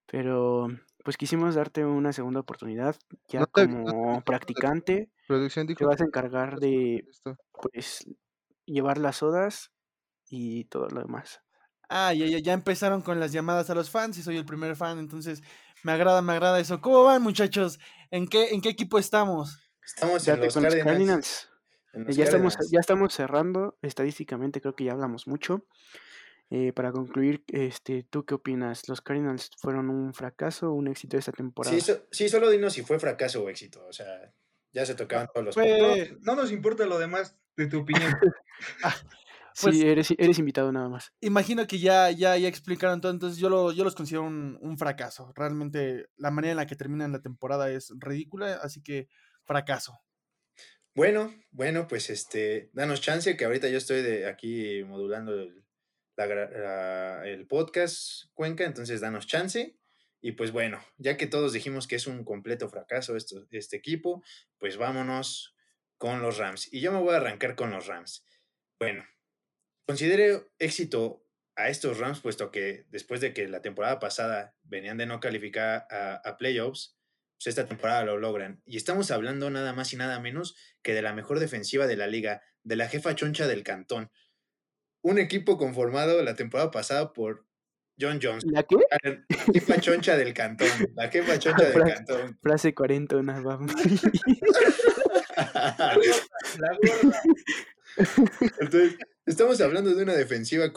pero pues quisimos darte una segunda oportunidad, ya como practicante. Producción te vas a encargar de pues llevar las sodas y todo lo demás. Ah, ya, ya, ya empezaron con las llamadas a los fans y soy el primer fan, entonces me agrada, me agrada eso. ¿Cómo van, muchachos? ¿En qué, en qué equipo estamos? Estamos en los, Cardinals. ya, estamos, ya estamos cerrando, estadísticamente creo que ya hablamos mucho. Eh, para concluir, este, ¿tú qué opinas? ¿Los Cardinals fueron un fracaso o un éxito esta temporada? Sí, sí, solo dinos si fue fracaso o éxito. O sea, ya se tocaban todos los pues, no, nos importa lo demás de tu opinión. Ah, pues, sí, eres, eres invitado nada más. Imagino que ya, ya, ya explicaron todo, entonces yo, lo, yo los considero un, un fracaso. Realmente la manera en la que terminan la temporada es ridícula, así que fracaso. Bueno, bueno, pues este, danos chance, que ahorita yo estoy de aquí modulando el, el podcast Cuenca, entonces danos chance. Y pues bueno, ya que todos dijimos que es un completo fracaso esto, este equipo, pues vámonos con los Rams. Y yo me voy a arrancar con los Rams. Bueno, considero éxito a estos Rams, puesto que después de que la temporada pasada venían de no calificar a, a playoffs, pues esta temporada lo logran. Y estamos hablando nada más y nada menos que de la mejor defensiva de la liga, de la jefa choncha del cantón un equipo conformado la temporada pasada por John Jones. ¿La qué? La jefa choncha del cantón. La jefa choncha del cantón. Frase cuarentona, vamos. La gorda. Entonces, estamos hablando de una defensiva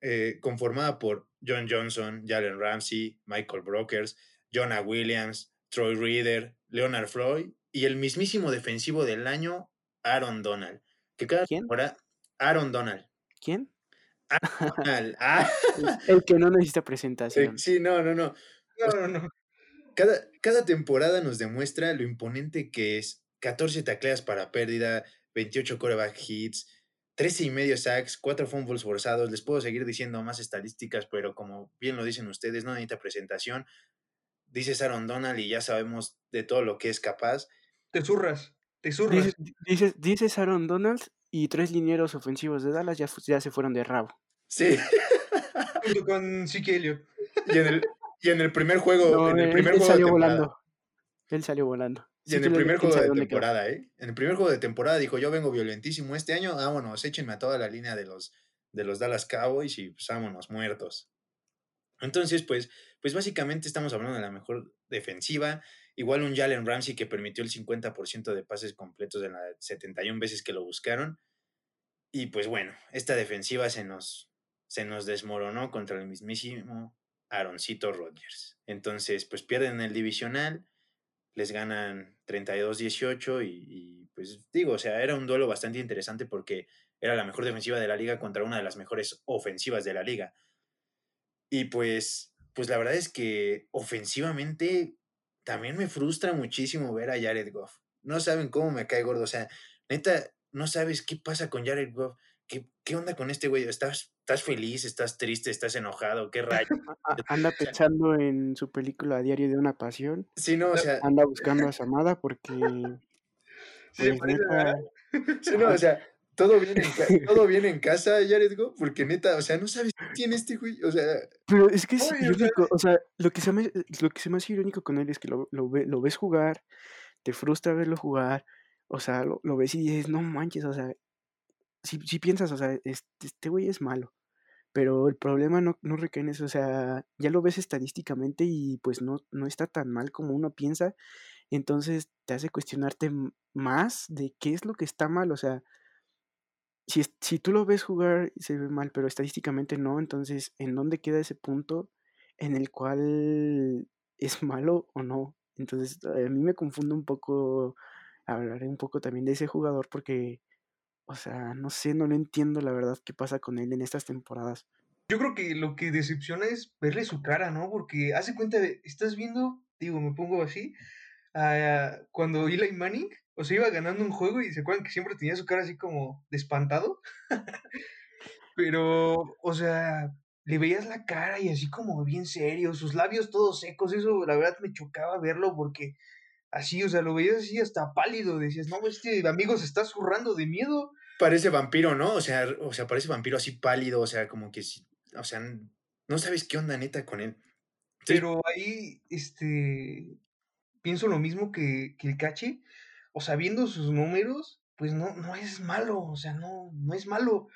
eh, conformada por John Johnson, Jalen Ramsey, Michael Brokers, Jonah Williams, Troy Reader, Leonard Floyd y el mismísimo defensivo del año, Aaron Donald. Que cada ¿Quién? Aaron Donald. ¿Quién? Ah. El que no necesita presentación. Sí, no, no, no. No, no, no. Cada, cada temporada nos demuestra lo imponente que es 14 tacleas para pérdida, 28 coreback hits, 13 y medio sacks, 4 fumbles forzados. Les puedo seguir diciendo más estadísticas, pero como bien lo dicen ustedes, no necesita presentación. Dices Aaron Donald y ya sabemos de todo lo que es capaz. Te zurras, te zurras. Dices, dices, Aaron Donald y tres linieros ofensivos de Dallas ya, ya se fueron de rabo. Sí. Junto con Elliott. Y en el, y en el primer juego. en el primer él, juego salió volando. Él salió volando. Y en el primer juego de temporada, ¿eh? En el primer juego de temporada dijo, yo vengo violentísimo este año, vámonos, échenme a toda la línea de los, de los Dallas Cowboys y pues vámonos, muertos. Entonces, pues, pues básicamente estamos hablando de la mejor defensiva. Igual un Jalen Ramsey que permitió el 50% de pases completos en las 71 veces que lo buscaron. Y pues bueno, esta defensiva se nos, se nos desmoronó contra el mismísimo Aaroncito Rodgers. Entonces, pues pierden el divisional, les ganan 32-18 y, y, pues digo, o sea, era un duelo bastante interesante porque era la mejor defensiva de la liga contra una de las mejores ofensivas de la liga. Y pues, pues la verdad es que ofensivamente también me frustra muchísimo ver a Jared Goff. No saben cómo me cae gordo. O sea, neta, no sabes qué pasa con Jared Goff. ¿Qué, qué onda con este güey? ¿Estás, ¿Estás feliz? ¿Estás triste? ¿Estás enojado? ¿Qué rayo? Anda pensando en su película Diario de una Pasión. Sí, no, o sea. Anda buscando a su amada porque. Sí, pues, neta, sí, no, o sea, todo bien, en todo bien en casa, Jared Goff, porque neta, o sea, no sabes qué tiene este güey, o sea... Pero es que es Oye, irónico, o sea, lo que, se me, lo que se me hace irónico con él es que lo, lo, ve- lo ves jugar, te frustra verlo jugar, o sea, lo, lo ves y dices, no manches, o sea, si, si piensas, o sea, este, este güey es malo, pero el problema no, no recae en eso, o sea, ya lo ves estadísticamente y pues no, no está tan mal como uno piensa, entonces te hace cuestionarte más de qué es lo que está mal, o sea, si, si tú lo ves jugar se ve mal, pero estadísticamente no, entonces, ¿en dónde queda ese punto en el cual es malo o no? Entonces, a mí me confunde un poco, hablaré un poco también de ese jugador porque, o sea, no sé, no lo entiendo la verdad qué pasa con él en estas temporadas. Yo creo que lo que decepciona es verle su cara, ¿no? Porque hace cuenta de, estás viendo, digo, me pongo así, ah, cuando Eli Manning, o sea, iba ganando un juego y se acuerdan que siempre tenía su cara así como de espantado. Pero, o sea, le veías la cara y así como bien serio, sus labios todos secos, eso la verdad me chocaba verlo porque así, o sea, lo veías así hasta pálido, decías, no, este amigo se está zurrando de miedo. Parece vampiro, ¿no? O sea, o sea, parece vampiro así pálido, o sea, como que o sea, no sabes qué onda neta con él. Pero ahí, este, pienso lo mismo que, que el Cache, o sea, viendo sus números, pues no, no es malo, o sea, no, no es malo,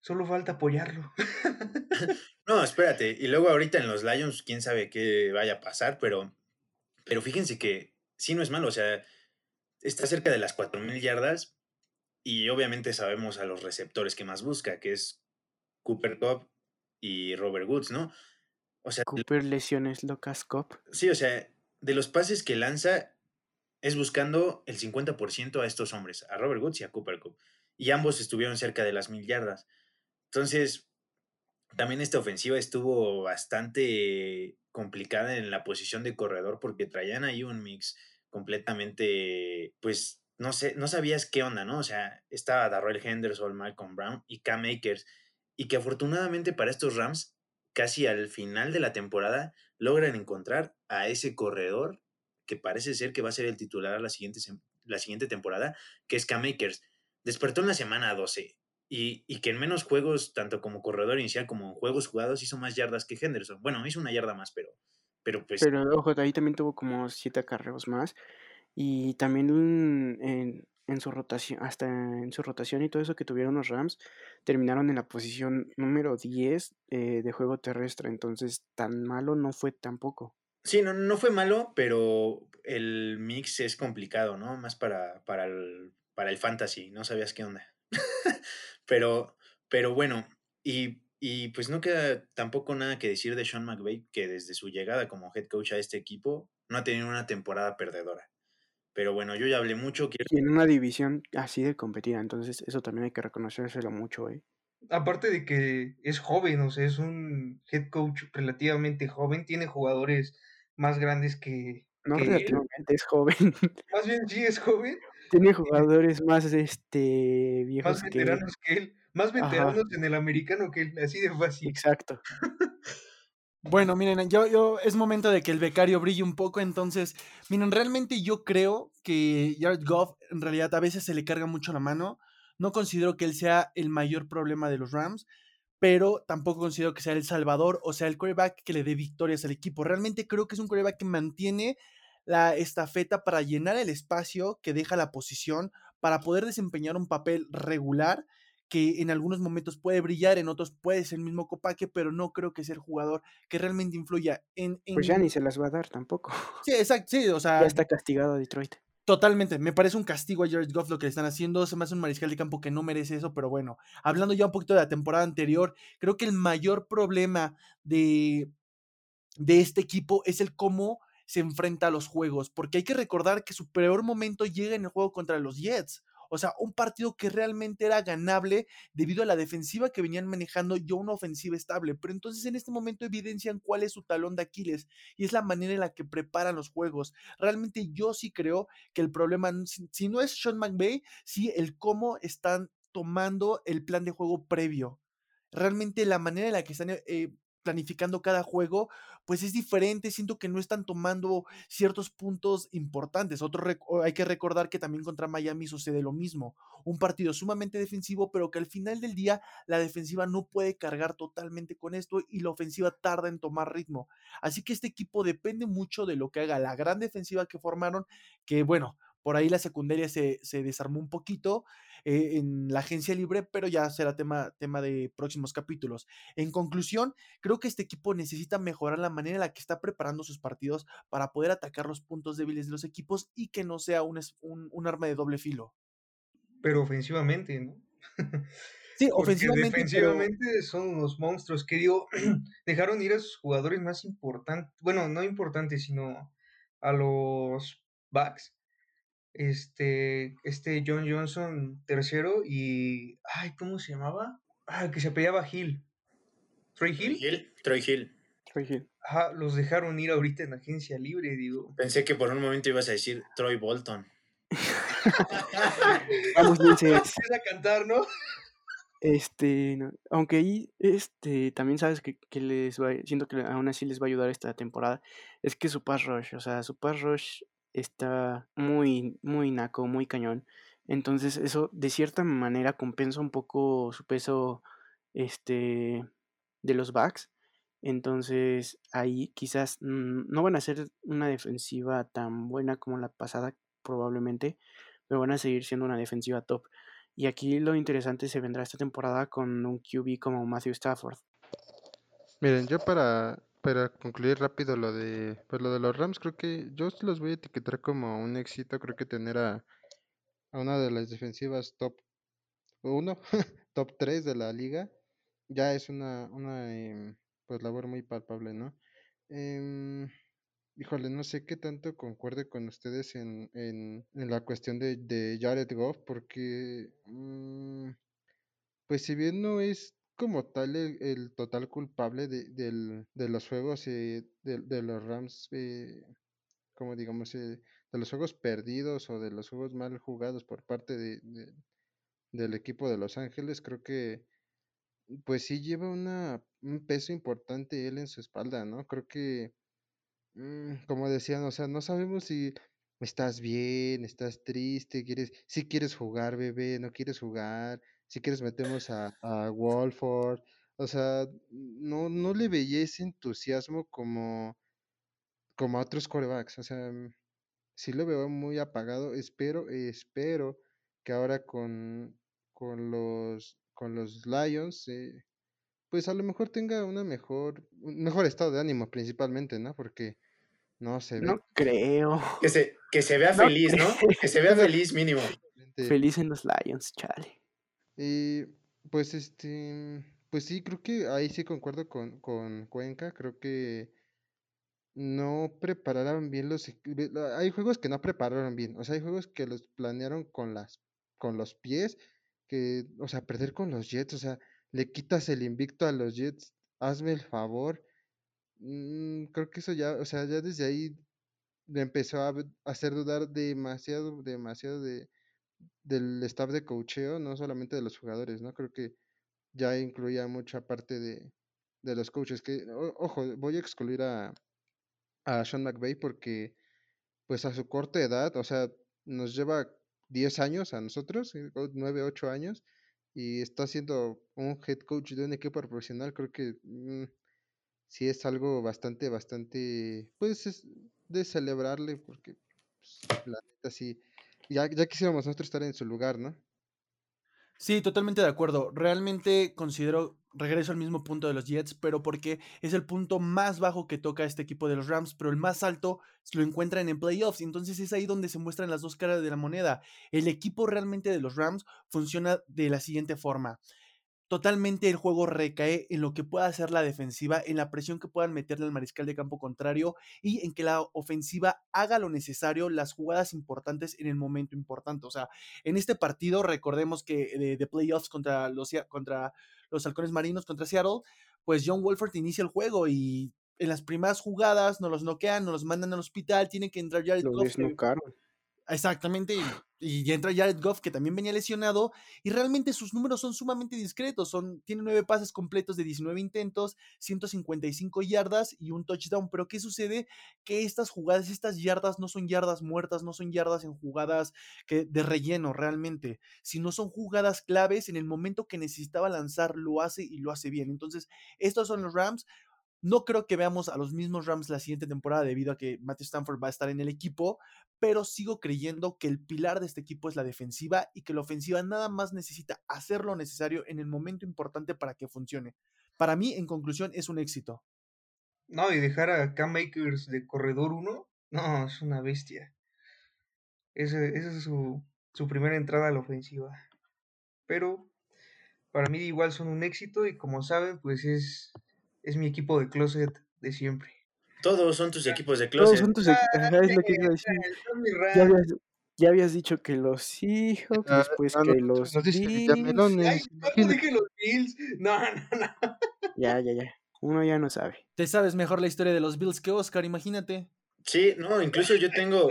solo falta apoyarlo. No, espérate, y luego ahorita en los Lions, quién sabe qué vaya a pasar, pero, pero fíjense que sí no es malo, o sea, está cerca de las 4.000 yardas y obviamente sabemos a los receptores que más busca, que es Cooper Cup y Robert Woods, ¿no? O sea, Cooper lesiones locas cop. Sí, o sea, de los pases que lanza es buscando el 50% a estos hombres, a Robert Woods y a Cooper Cup. Y ambos estuvieron cerca de las mil yardas. Entonces, también esta ofensiva estuvo bastante complicada en la posición de corredor porque traían ahí un mix completamente, pues, no sé, no sabías qué onda, ¿no? O sea, estaba Darrell Henderson, Malcolm Brown y Cam Akers. Y que afortunadamente para estos Rams, casi al final de la temporada, logran encontrar a ese corredor que parece ser que va a ser el titular la siguiente, la siguiente temporada, que es Cam Akers. Despertó en la semana 12 y, y, que en menos juegos, tanto como corredor inicial como juegos jugados, hizo más yardas que Henderson. Bueno, hizo una yarda más, pero, pero pues... Pero ojo, ahí también tuvo como siete acarreos más. Y también en, en su rotación, hasta en su rotación y todo eso que tuvieron los Rams, terminaron en la posición número 10 eh, de juego terrestre. Entonces, tan malo no fue tampoco. Sí, no, no fue malo, pero el mix es complicado, ¿no? Más para, para, el, para el fantasy, no sabías qué onda. pero, pero bueno, y, y, pues no queda tampoco nada que decir de Sean McVay, que desde su llegada como head coach a este equipo no ha tenido una temporada perdedora. Pero bueno, yo ya hablé mucho. Y en una división así de competida, entonces eso también hay que reconocérselo mucho, ¿eh? Aparte de que es joven, o sea, es un head coach relativamente joven, tiene jugadores más grandes que. No relativamente, es joven. Más bien sí es joven. Tiene jugadores más este viejos más veteranos que él. Más veteranos en el americano que él, así de fácil. Exacto. Bueno, miren, yo, yo, es momento de que el becario brille un poco, entonces, miren, realmente yo creo que Jared Goff en realidad a veces se le carga mucho la mano. No considero que él sea el mayor problema de los Rams, pero tampoco considero que sea el salvador o sea el quarterback que le dé victorias al equipo. Realmente creo que es un quarterback que mantiene la estafeta para llenar el espacio que deja la posición, para poder desempeñar un papel regular que en algunos momentos puede brillar, en otros puede ser el mismo Copaque, pero no creo que sea el jugador que realmente influya en, Pues ya ni se las va a dar tampoco. Sí, exacto, sí, o sea... Ya está castigado a Detroit. Totalmente, me parece un castigo a Jared Goff lo que le están haciendo, se me hace un mariscal de campo que no merece eso, pero bueno, hablando ya un poquito de la temporada anterior, creo que el mayor problema de, de este equipo es el cómo se enfrenta a los juegos, porque hay que recordar que su peor momento llega en el juego contra los Jets. O sea, un partido que realmente era ganable debido a la defensiva que venían manejando y una ofensiva estable. Pero entonces en este momento evidencian cuál es su talón de Aquiles y es la manera en la que preparan los juegos. Realmente yo sí creo que el problema, si, no es Sean McVay, sí el cómo están tomando el plan de juego previo. Realmente la manera en la que están eh, planificando cada juego, pues es diferente, siento que no están tomando ciertos puntos importantes. Otro hay que recordar que también contra Miami sucede lo mismo, un partido sumamente defensivo, pero que al final del día la defensiva no puede cargar totalmente con esto y la ofensiva tarda en tomar ritmo. Así que este equipo depende mucho de lo que haga la gran defensiva que formaron, que bueno, por ahí la secundaria se, se desarmó un poquito eh, en la agencia libre, pero ya será tema, tema de próximos capítulos. En conclusión, creo que este equipo necesita mejorar la manera en la que está preparando sus partidos para poder atacar los puntos débiles de los equipos y que no sea un, un, arma de doble filo. Pero ofensivamente, ¿no? Sí, ofensivamente. Defensivamente son unos monstruos que digo, dejaron ir a sus jugadores más importantes, bueno, no importantes, sino a los backs este, este John Johnson tercero y, ay, ¿cómo se llamaba? Ah, que se apellaba Hill. ¿Troy Hill? Troy Hill. Troy Hill. Ajá, los dejaron ir ahorita en agencia libre, digo. Pensé que por un momento ibas a decir Troy Bolton. Vamos, a cantar, ¿no? Este, aunque ahí, este, también sabes que, que les va, siento que aún así les va a ayudar esta temporada, es que su pass rush, o sea, su pass rush está muy, muy naco, muy cañón. Entonces eso de cierta manera compensa un poco su peso este, de los backs. Entonces ahí quizás no van a ser una defensiva tan buena como la pasada probablemente, pero van a seguir siendo una defensiva top. Y aquí lo interesante se vendrá esta temporada con un QB como Matthew Stafford. Miren, yo para para concluir rápido lo de, pues lo de los Rams, creo que yo los voy a etiquetar como un éxito. Creo que tener a, una de las defensivas top 1, top 3 de la liga, ya es una, una em, pues labor muy palpable, ¿no? Em, híjole, no sé qué tanto concuerde con ustedes en, en, la cuestión de, de Jared Goff, porque, mm, pues si bien no es como tal el, total culpable de, del, de los juegos de, de, los Rams, eh, como digamos, eh, de los juegos perdidos o de los juegos mal jugados por parte de, del equipo de Los Ángeles, creo que pues sí lleva una, un peso importante él en su espalda, ¿no? Creo que, mm, como decían, o sea, no sabemos si estás bien, estás triste, quieres, si quieres jugar, bebé, no quieres jugar, si quieres metemos a, a Wolford, o sea, no, no le veía ese entusiasmo como, como a otros corebacks, o sea, sí lo veo muy apagado, espero, espero que ahora con, con los con los Lions, eh, pues a lo mejor tenga una mejor, un mejor estado de ánimo principalmente, ¿no? Porque no se ve No creo. Que se, que se vea No feliz, ¿no? Que se vea feliz mínimo. Feliz en los Lions, chale. Y pues este, pues sí, creo que ahí sí concuerdo con, con Cuenca, creo que no prepararon bien los, hay juegos que no prepararon bien, o sea, hay juegos que los planearon con las, con los pies, que, o sea, perder con los Jets, o sea, le quitas el invicto a los Jets, hazme el favor, Mm, creo que eso ya, o sea, ya desde ahí empezó a hacer dudar demasiado, demasiado de, del staff de coacheo, no solamente de los jugadores, ¿no? Creo que ya incluía mucha parte de, de los coaches, que, ojo, voy a excluir a, a Sean McVay porque, pues a su corta edad, o sea, nos lleva 10 años a nosotros, 9, 8 años, y está siendo un head coach de un equipo profesional, creo que mm, sí es algo bastante, bastante, pues es de celebrarle, porque pues, la neta sí, ya, ya quisiéramos nosotros estar en su lugar, ¿no? Sí, totalmente de acuerdo. Realmente considero, regreso al mismo punto de los Jets, pero porque es el punto más bajo que toca este equipo de los Rams, pero el más alto lo encuentran en playoffs. Entonces es ahí donde se muestran las dos caras de la moneda. El equipo realmente de los Rams funciona de la siguiente forma. Totalmente el juego recae en lo que pueda hacer la defensiva, en la presión que puedan meterle al mariscal de campo contrario y en que la ofensiva haga lo necesario, las jugadas importantes en el momento importante. O sea, en este partido, recordemos que de, de playoffs contra los, contra los halcones marinos, contra Seattle, pues John Wolford inicia el juego y en las primeras jugadas nos los noquean, nos los mandan al hospital, tiene que entrar Jared Lo Goff, que- desnucaron. Exactamente. Y, entra Jared Goff, que también venía lesionado, y realmente sus números son sumamente discretos. Son, tiene nueve pases completos de 19 intentos, 155 yardas y un touchdown. Pero ¿qué sucede? Que estas jugadas, estas yardas no son yardas muertas, no son yardas en jugadas que, de relleno realmente, sino son jugadas claves en el momento que necesitaba lanzar, lo hace y lo hace bien. Entonces, estos son los Rams. No creo que veamos a los mismos Rams la siguiente temporada debido a que Matthew Stanford va a estar en el equipo, pero sigo creyendo que el pilar de este equipo es la defensiva y que la ofensiva nada más necesita hacer lo necesario en el momento importante para que funcione. Para mí, en conclusión, es un éxito. No, y dejar a Cam Makers de corredor 1, no, es una bestia. Esa es su, su primera entrada a la ofensiva. Pero para mí igual son un éxito y como saben, pues es, es mi equipo de closet de siempre. Todos son tus equipos de Todos closet. son tus equipos. ¿Sabes lo que iba a decir? Son mis Ya habías, ya habías dicho que los Seahawks, Ah, después ah, que nos- los dice Bills. Villamelones, Ay, ¿cuándo imagínate. dije los Bills? No, no, no. Ya, ya, ya. Uno ya no sabe. Te sabes mejor la historia de los Bills que Oscar, imagínate. Sí, no, incluso yo tengo.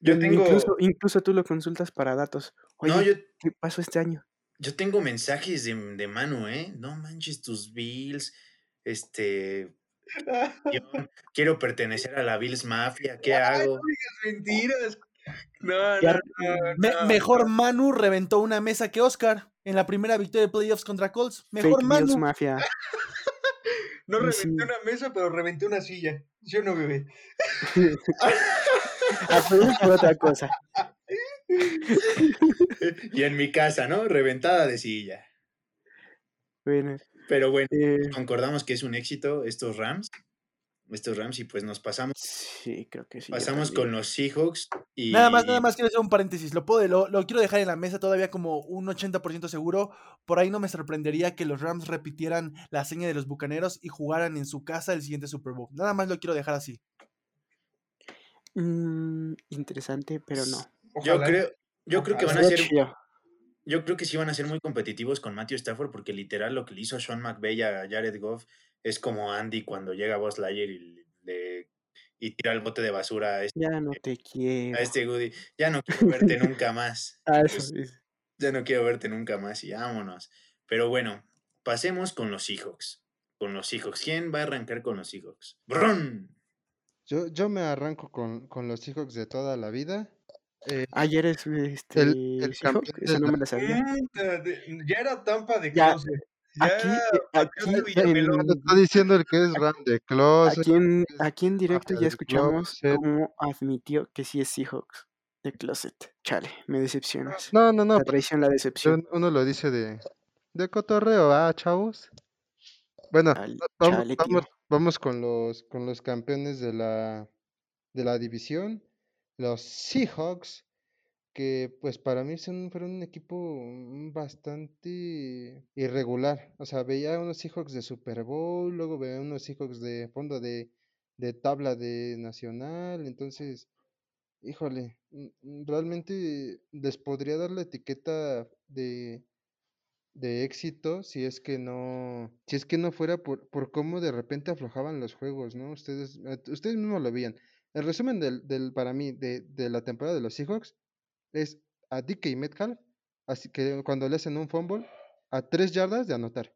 Yo tengo. Incluso, incluso tú lo consultas para datos. Oye, No, yo, ¿qué pasó este año? Yo tengo mensajes de, de Manu, ¿eh? No manches tus Bills. Este. yo quiero pertenecer a la Bills Mafia. ¿Qué Ay, hago? no digas mentiras. No, no, no, Me- no. mejor Manu reventó una mesa que Oscar en la primera victoria de playoffs contra Colts. Mejor Fake Bills Manu. Mafia. No reventé sí. una mesa, pero reventé una silla. Yo no bebé. Por otra cosa. y en mi casa, ¿no? Reventada de silla. Bueno, Pero bueno, eh, concordamos que es un éxito estos Rams. Estos Rams, y pues nos pasamos, sí, creo que sí. pasamos con los Seahawks. Y Nada más, nada más quiero hacer un paréntesis. Lo, puedo, lo, lo quiero dejar en la mesa todavía como un 80% seguro. Por ahí no me sorprendería que los Rams repitieran la seña de los bucaneros y jugaran en su casa el siguiente Super Bowl. Nada más lo quiero dejar así. Mm, interesante, pero no. Yo creo, yo creo que van a ser. Yo creo que sí van a ser muy competitivos con Matthew Stafford porque literal lo que le hizo Sean McVay a Jared Goff es como Andy cuando llega a Buzz Lightyear y, le- y tira el bote de basura a este, Ya no te a quiero. este Goody. Ya no quiero verte nunca más. Ah, eso es. ya no quiero verte nunca más y vámonos. Pero bueno, pasemos con los Seahawks. Con los Seahawks. ¿Quién va a arrancar con los Seahawks? ¡Bron! Yo, yo me arranco con, con los Seahawks de toda la vida. Eh, Ayer es este. el Seahawk, campeón de no la- me la sabía. Ya era Tampa de Ya, closet. Ya aquí- eh, aquí cuando está diciendo el que es Ram de Closet. Aquí en, aquí en directo ya escuchamos Closet. cómo admitió que sí es Seahawks. de closet. Chale, me decepcionas. No, no, no. La traición, la decepción. uno lo dice de, de cotorreo, ah, chavos. Bueno, va- vamos, chale, vamos, vamos con los con los campeones de la de la división, los Seahawks, que pues para mí son, fueron un equipo bastante irregular. O sea, veía unos Seahawks de Super Bowl, luego veía unos Seahawks de fondo de, de tabla de nacional, entonces, híjole, realmente les podría dar la etiqueta de de éxito si es que no, si es que no fuera por, por cómo de repente aflojaban los juegos, ¿no? Ustedes, eh, ustedes mismos lo veían. El resumen del, del para mí, de, de la temporada de los Seahawks es a DK Metcalf, así que cuando le hacen un fumble, a tres yardas de anotar.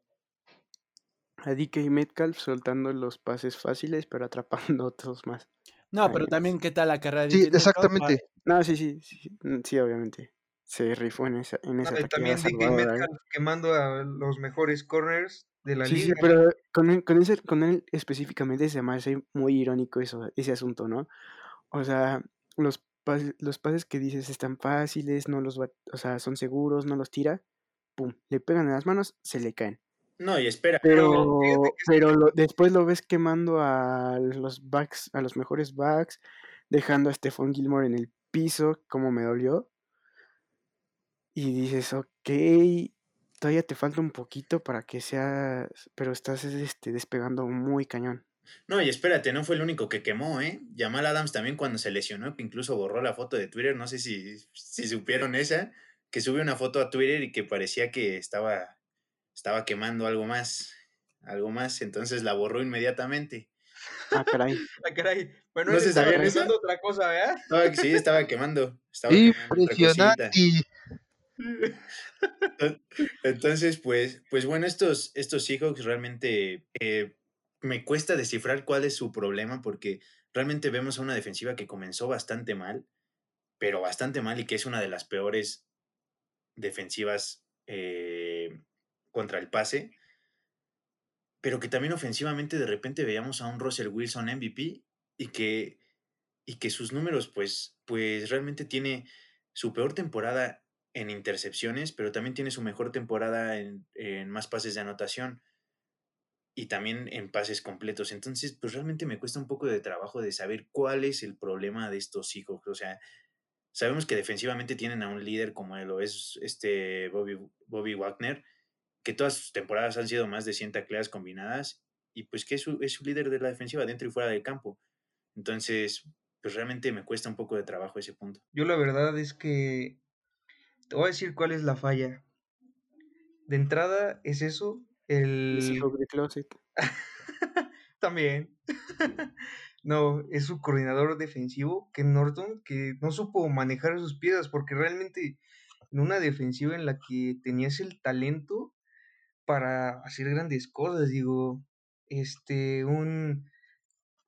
A DK Metcalf soltando los pases fáciles, pero atrapando otros más. No, pero también, ¿qué tal la carrera de Sí, DK Metcalf? exactamente. No, sí, sí, sí, sí, obviamente. Se rifó en esa, en y ataque también DK. Metcalf quemando a los mejores corners de la Sí, sí, liga. pero con él, con, ese, con él específicamente se me hace muy irónico eso, ese asunto, ¿no? O sea, los pases, los pases que dices están fáciles, no los va, o sea, son seguros, no los tira, pum, le pegan en las manos, se le caen. No, y espera, Pero, pero lo- después lo ves quemando a los backs, a los mejores backs, dejando a Stephon Gilmore en el piso, como me dolió. Y dices, ok, todavía te falta un poquito para que seas, pero estás este, despegando muy cañón. No, y espérate, no fue el único que quemó, ¿eh? Jamal Adams también cuando se lesionó, que incluso borró la foto de Twitter, no sé si, si supieron esa, que subió una foto a Twitter y que parecía que estaba, estaba quemando algo más, algo más, entonces la borró inmediatamente. Ah, caray. Ah, caray. Bueno, ¿No se quemando otra cosa, ¿verdad? Sí, estaba quemando. Estaba quemando otra cosita. Impresionante. Entonces, pues, pues bueno, estos, estos Seahawks realmente eh, me cuesta descifrar cuál es su problema porque realmente vemos a una defensiva que comenzó bastante mal, pero bastante mal y que es una de las peores defensivas eh, contra el pase, pero que también ofensivamente de repente veíamos a un Russell Wilson MVP y que, y que sus números pues, pues realmente tiene su peor temporada en intercepciones, pero también tiene su mejor temporada en, en más pases de anotación y también en pases completos. Entonces, pues realmente me cuesta un poco de trabajo de saber cuál es el problema de estos Seahawks. O sea, sabemos que defensivamente tienen a un líder como lo es este Bobby, Bobby Wagner, que todas sus temporadas han sido más de 100 tacleadas combinadas y pues que es su, es su líder de la defensiva dentro y fuera del campo. Entonces, pues realmente me cuesta un poco de trabajo ese punto. Yo la verdad es que te voy a decir cuál es la falla. De entrada es eso, el... Seahawk de closet. También. no, es su coordinador defensivo, Ken Norton, que no supo manejar sus piezas, porque realmente en una defensiva en la que tenías el talento para hacer grandes cosas, digo, este, un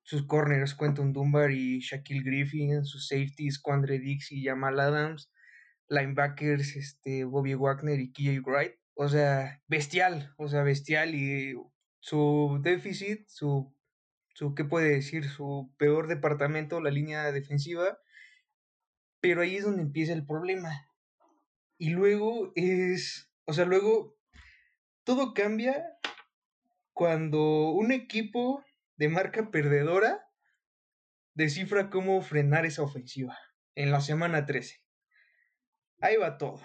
sus corners, Quentin Dunbar y Shaquille Griffin, sus safeties, Quandre Dix y Jamal Adams, linebackers, este, Bobby Wagner y KJ Wright, o sea, bestial, o sea, bestial y su déficit, su, su, ¿qué puede decir? Su peor departamento, la línea defensiva, pero ahí es donde empieza el problema. Y luego es, o sea, luego todo cambia cuando un equipo de marca perdedora descifra cómo frenar esa ofensiva en la semana 13. Ahí va todo.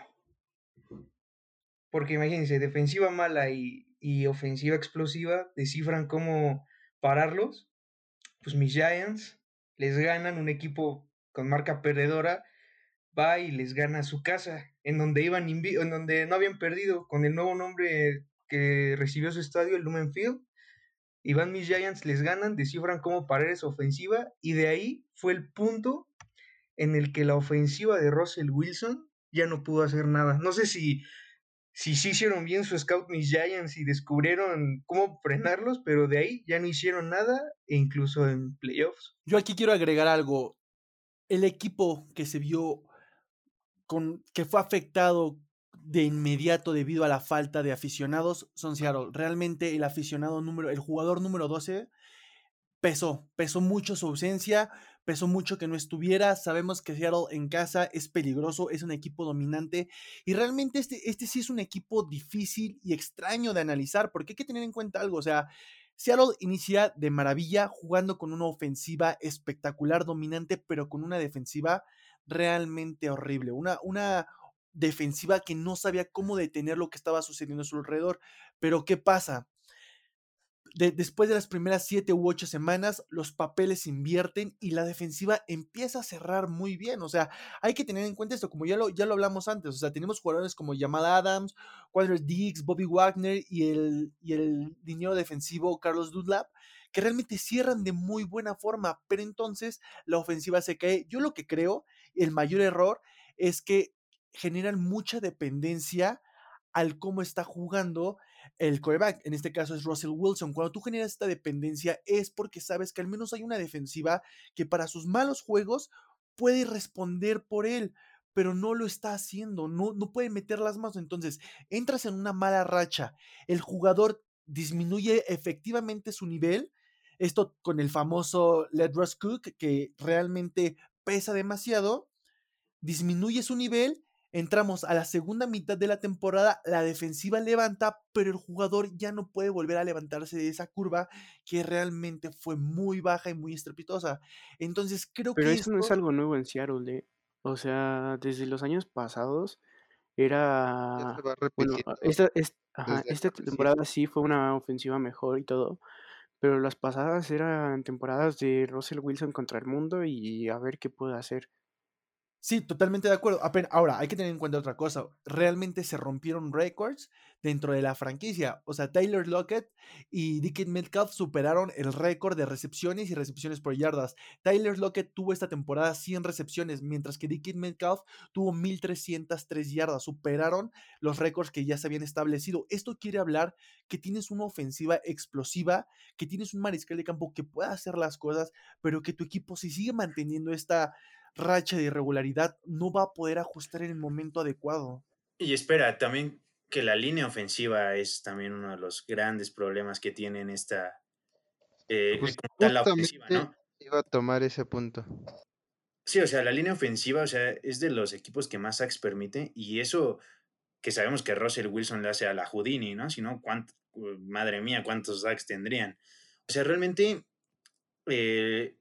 Porque imagínense, defensiva mala y, ofensiva explosiva descifran cómo pararlos. Pues mis Giants les ganan un equipo con marca perdedora, va y les gana su casa, en donde iban en donde no habían perdido, con el nuevo nombre que recibió su estadio, el Lumen Field. Y van mis Giants, les ganan, descifran cómo parar esa ofensiva, y de ahí fue el punto en el que la ofensiva de Russell Wilson ya no pudo hacer nada. No sé si si sí hicieron bien su scout mis Giants y descubrieron cómo frenarlos, pero de ahí ya no hicieron nada, e incluso en playoffs. Yo aquí quiero agregar algo. El equipo que se vio con que fue afectado de inmediato debido a la falta de aficionados son Seattle. Realmente el aficionado número, el jugador número 12 pesó, pesó mucho su ausencia, pesó mucho que no estuviera. Sabemos que Seattle en casa es peligroso, es un equipo dominante y realmente este, este sí es un equipo difícil y extraño de analizar porque hay que tener en cuenta algo, o sea, Seattle inicia de maravilla jugando con una ofensiva espectacular, dominante, pero con una defensiva realmente horrible, una, una defensiva que no sabía cómo detener lo que estaba sucediendo a su alrededor. Pero ¿qué pasa? Después de las primeras siete u ocho semanas, los papeles invierten y la defensiva empieza a cerrar muy bien. O sea, hay que tener en cuenta esto, como ya lo, ya lo hablamos antes. O sea, tenemos jugadores como Jamal Adams, Quadros Diggs, Bobby Wagner y el, y el dinero defensivo Carlos Dudlap, que realmente cierran de muy buena forma, pero entonces la ofensiva se cae. Yo lo que creo, el mayor error es que generan mucha dependencia al cómo está jugando el coreback. En este caso es Russell Wilson. Cuando tú generas esta dependencia es porque sabes que al menos hay una defensiva que para sus malos juegos puede responder por él, pero no lo está haciendo, no, no puede meter las manos. Entonces, entras en una mala racha, el jugador disminuye efectivamente su nivel. Esto con el famoso Let Russ Cook, que realmente pesa demasiado, disminuye su nivel Entramos a la segunda mitad de la temporada, la defensiva levanta, pero el jugador ya no puede volver a levantarse de esa curva que realmente fue muy baja y muy estrepitosa. Entonces creo pero que... eso no es algo nuevo en Seattle, ¿eh? O sea, desde los años pasados era... Bueno, esta, esta temporada sí fue una ofensiva mejor y todo, pero las pasadas eran temporadas de Russell Wilson contra el mundo y a ver qué puede hacer. Sí, totalmente de acuerdo. Ahora, hay que tener en cuenta otra cosa. Realmente se rompieron récords dentro de la franquicia. O sea, Taylor Lockett y Dickett Metcalf superaron el récord de recepciones y recepciones por yardas. Taylor Lockett tuvo esta temporada 100 recepciones, mientras que Dickett Metcalf tuvo 1303 yardas. Superaron los récords que ya se habían establecido. Esto quiere hablar que tienes una ofensiva explosiva, que tienes un mariscal de campo que pueda hacer las cosas, pero que tu equipo si sigue manteniendo esta racha de irregularidad, no va a poder ajustar en el momento adecuado. Y espera, también que la línea ofensiva es también uno de los grandes problemas que tienen esta eh, la ofensiva, ¿no? Iba a tomar ese punto. Sí, o sea, la línea ofensiva, o sea, es de los equipos que más sacks permite y eso que sabemos que Russell Wilson le hace a la Houdini, ¿no? Si no, madre mía, cuántos sacks tendrían. O sea, realmente eh,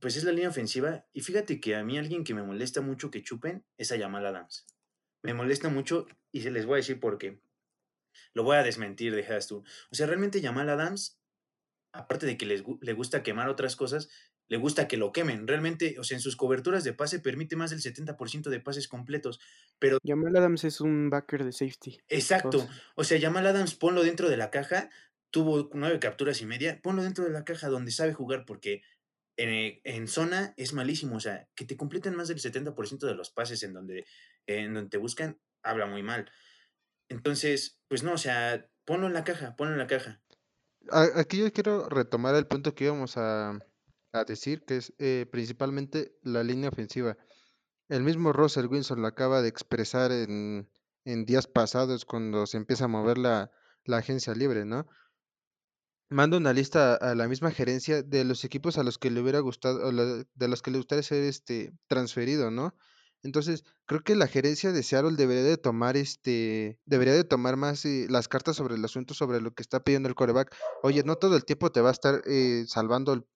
pues es la línea ofensiva. Y fíjate que a mí alguien que me molesta mucho que chupen es a Jamal Adams. Me molesta mucho y se les voy a decir por qué. Lo voy a desmentir, dejas tú. O sea, realmente Jamal Adams, aparte de que les, le gusta quemar otras cosas, le gusta que lo quemen. Realmente, o sea, en sus coberturas de pase permite más del 70% de pases completos. Pero... Jamal Adams es un backer de safety. Exacto. O sea, Jamal Adams, ponlo dentro de la caja. Tuvo nueve capturas y media. Ponlo dentro de la caja donde sabe jugar porque en, zona es malísimo. O sea, que te completen más del 70% de los pases en donde, en donde te buscan, habla muy mal. Entonces, pues no, o sea, ponlo en la caja, ponlo en la caja. Aquí yo quiero retomar el punto que íbamos a, decir, que es eh, principalmente la línea ofensiva. El mismo Russell Wilson lo acaba de expresar en, días pasados cuando se empieza a mover la, la agencia libre, ¿no? Manda una lista a la misma gerencia de los equipos a los que le hubiera gustado, de los que le gustaría ser este transferido, ¿no? Entonces, creo que la gerencia de Seattle debería de tomar este, debería de tomar más eh, las cartas sobre el asunto, sobre lo que está pidiendo el coreback. Oye, no todo el tiempo te va a estar eh, salvando el,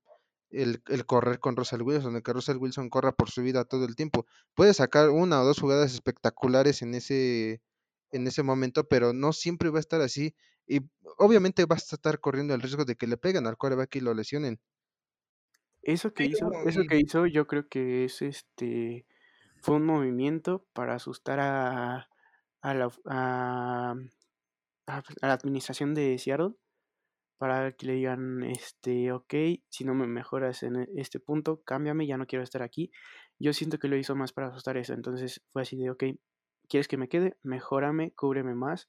el, el, correr con Russell Wilson, el que Russell Wilson corra por su vida todo el tiempo. Puede sacar una o dos jugadas espectaculares en ese, en ese momento, pero no siempre va a estar así. Y obviamente vas a estar corriendo el riesgo de que le peguen al coreback y lo lesionen. Eso que hizo, eso que hizo, yo creo que es este fue un movimiento para asustar a, a la a, a, la administración de Seattle para que le digan este ok si no me mejoras en este punto cámbiame ya no quiero estar aquí yo siento que lo hizo más para asustar eso entonces fue así de ok quieres que me quede mejórame cúbreme más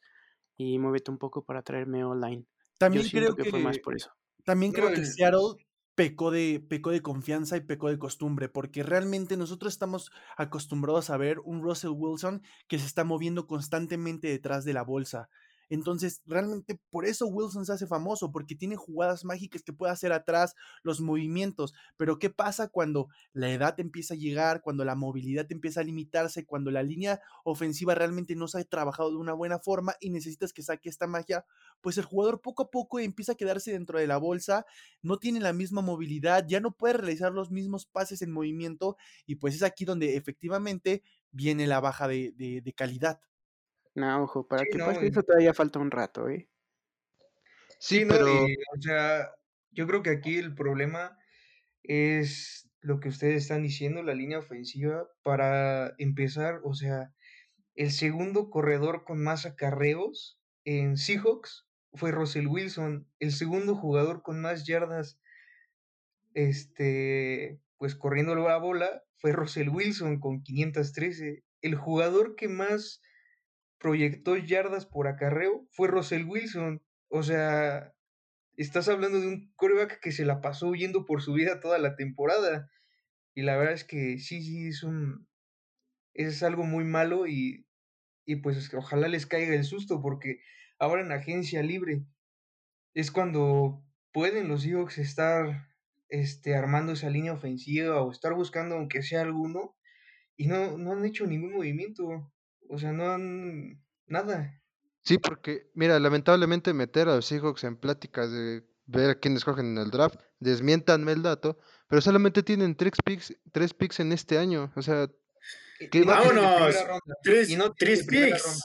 y muévete un poco para traerme online. También creo que, fue más por eso. También creo que Seattle pecó de, pecó de confianza y pecó de costumbre, porque realmente nosotros estamos acostumbrados a ver un Russell Wilson que se está moviendo constantemente detrás de la bolsa. Entonces, realmente por eso Wilson se hace famoso, porque tiene jugadas mágicas que puede hacer atrás, los movimientos. Pero ¿qué pasa cuando la edad empieza a llegar, cuando la movilidad empieza a limitarse, cuando la línea ofensiva realmente no se ha trabajado de una buena forma y necesitas que saque esta magia? Pues el jugador poco a poco empieza a quedarse dentro de la bolsa, no tiene la misma movilidad, ya no puede realizar los mismos pases en movimiento y pues es aquí donde efectivamente viene la baja de, de, de calidad. No, ojo, para Sí, que no, pase y- eso todavía falta un rato, ¿eh? Sí, no, pero y, o sea, yo creo que aquí el problema es lo que ustedes están diciendo, la línea ofensiva, para empezar, o sea, el segundo corredor con más acarreos en Seahawks fue Russell Wilson, el segundo jugador con más yardas, este, pues corriendo la bola fue Russell Wilson con 513, el jugador que más proyectó yardas por acarreo fue Russell Wilson, o sea, estás hablando de un quarterback que se la pasó huyendo por su vida toda la temporada. Y la verdad es que sí, sí, es un. Es algo muy malo y, y pues ojalá les caiga el susto porque ahora en agencia libre es cuando pueden los Seahawks estar este, armando esa línea ofensiva o estar buscando aunque sea alguno y no, no han hecho ningún movimiento. O sea, no han. Nada. sí, porque, mira, lamentablemente meter a los Seahawks en pláticas de ver a quién escogen en el draft, desmiéntanme el dato, pero solamente tienen tres picks, tres picks en este año. O sea, Y- ¿Qué y no va- tienen de ¡Vámonos! Tres, Y no tres picks.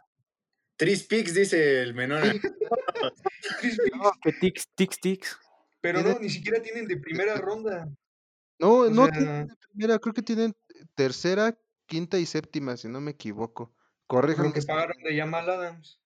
Tres picks, dice el menor. Tres picks, No, que tics, tics, tics. pero no, ni siquiera tienen de primera ronda. no, O no sea- tienen de primera, creo que tienen tercera, quinta y séptima, si no me equivoco. Corríjanme. Porque si- pagaron de Jamal Adams.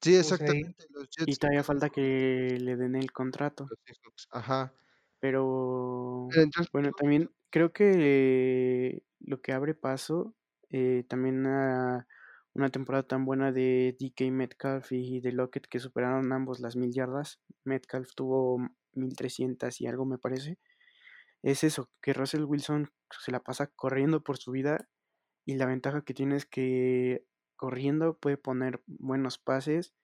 Sí, ahí- exactamente. Y todavía falta que le den el contrato. los. Ajá. Pero Entonces, bueno, también creo que lo que abre paso eh, también a una temporada tan buena de DK Metcalf y de Lockett que superaron ambos las mil yardas. Metcalf tuvo 1300 y algo me parece. Es eso, que Russell Wilson se la pasa corriendo por su vida y la ventaja que tiene es que corriendo puede poner buenos pases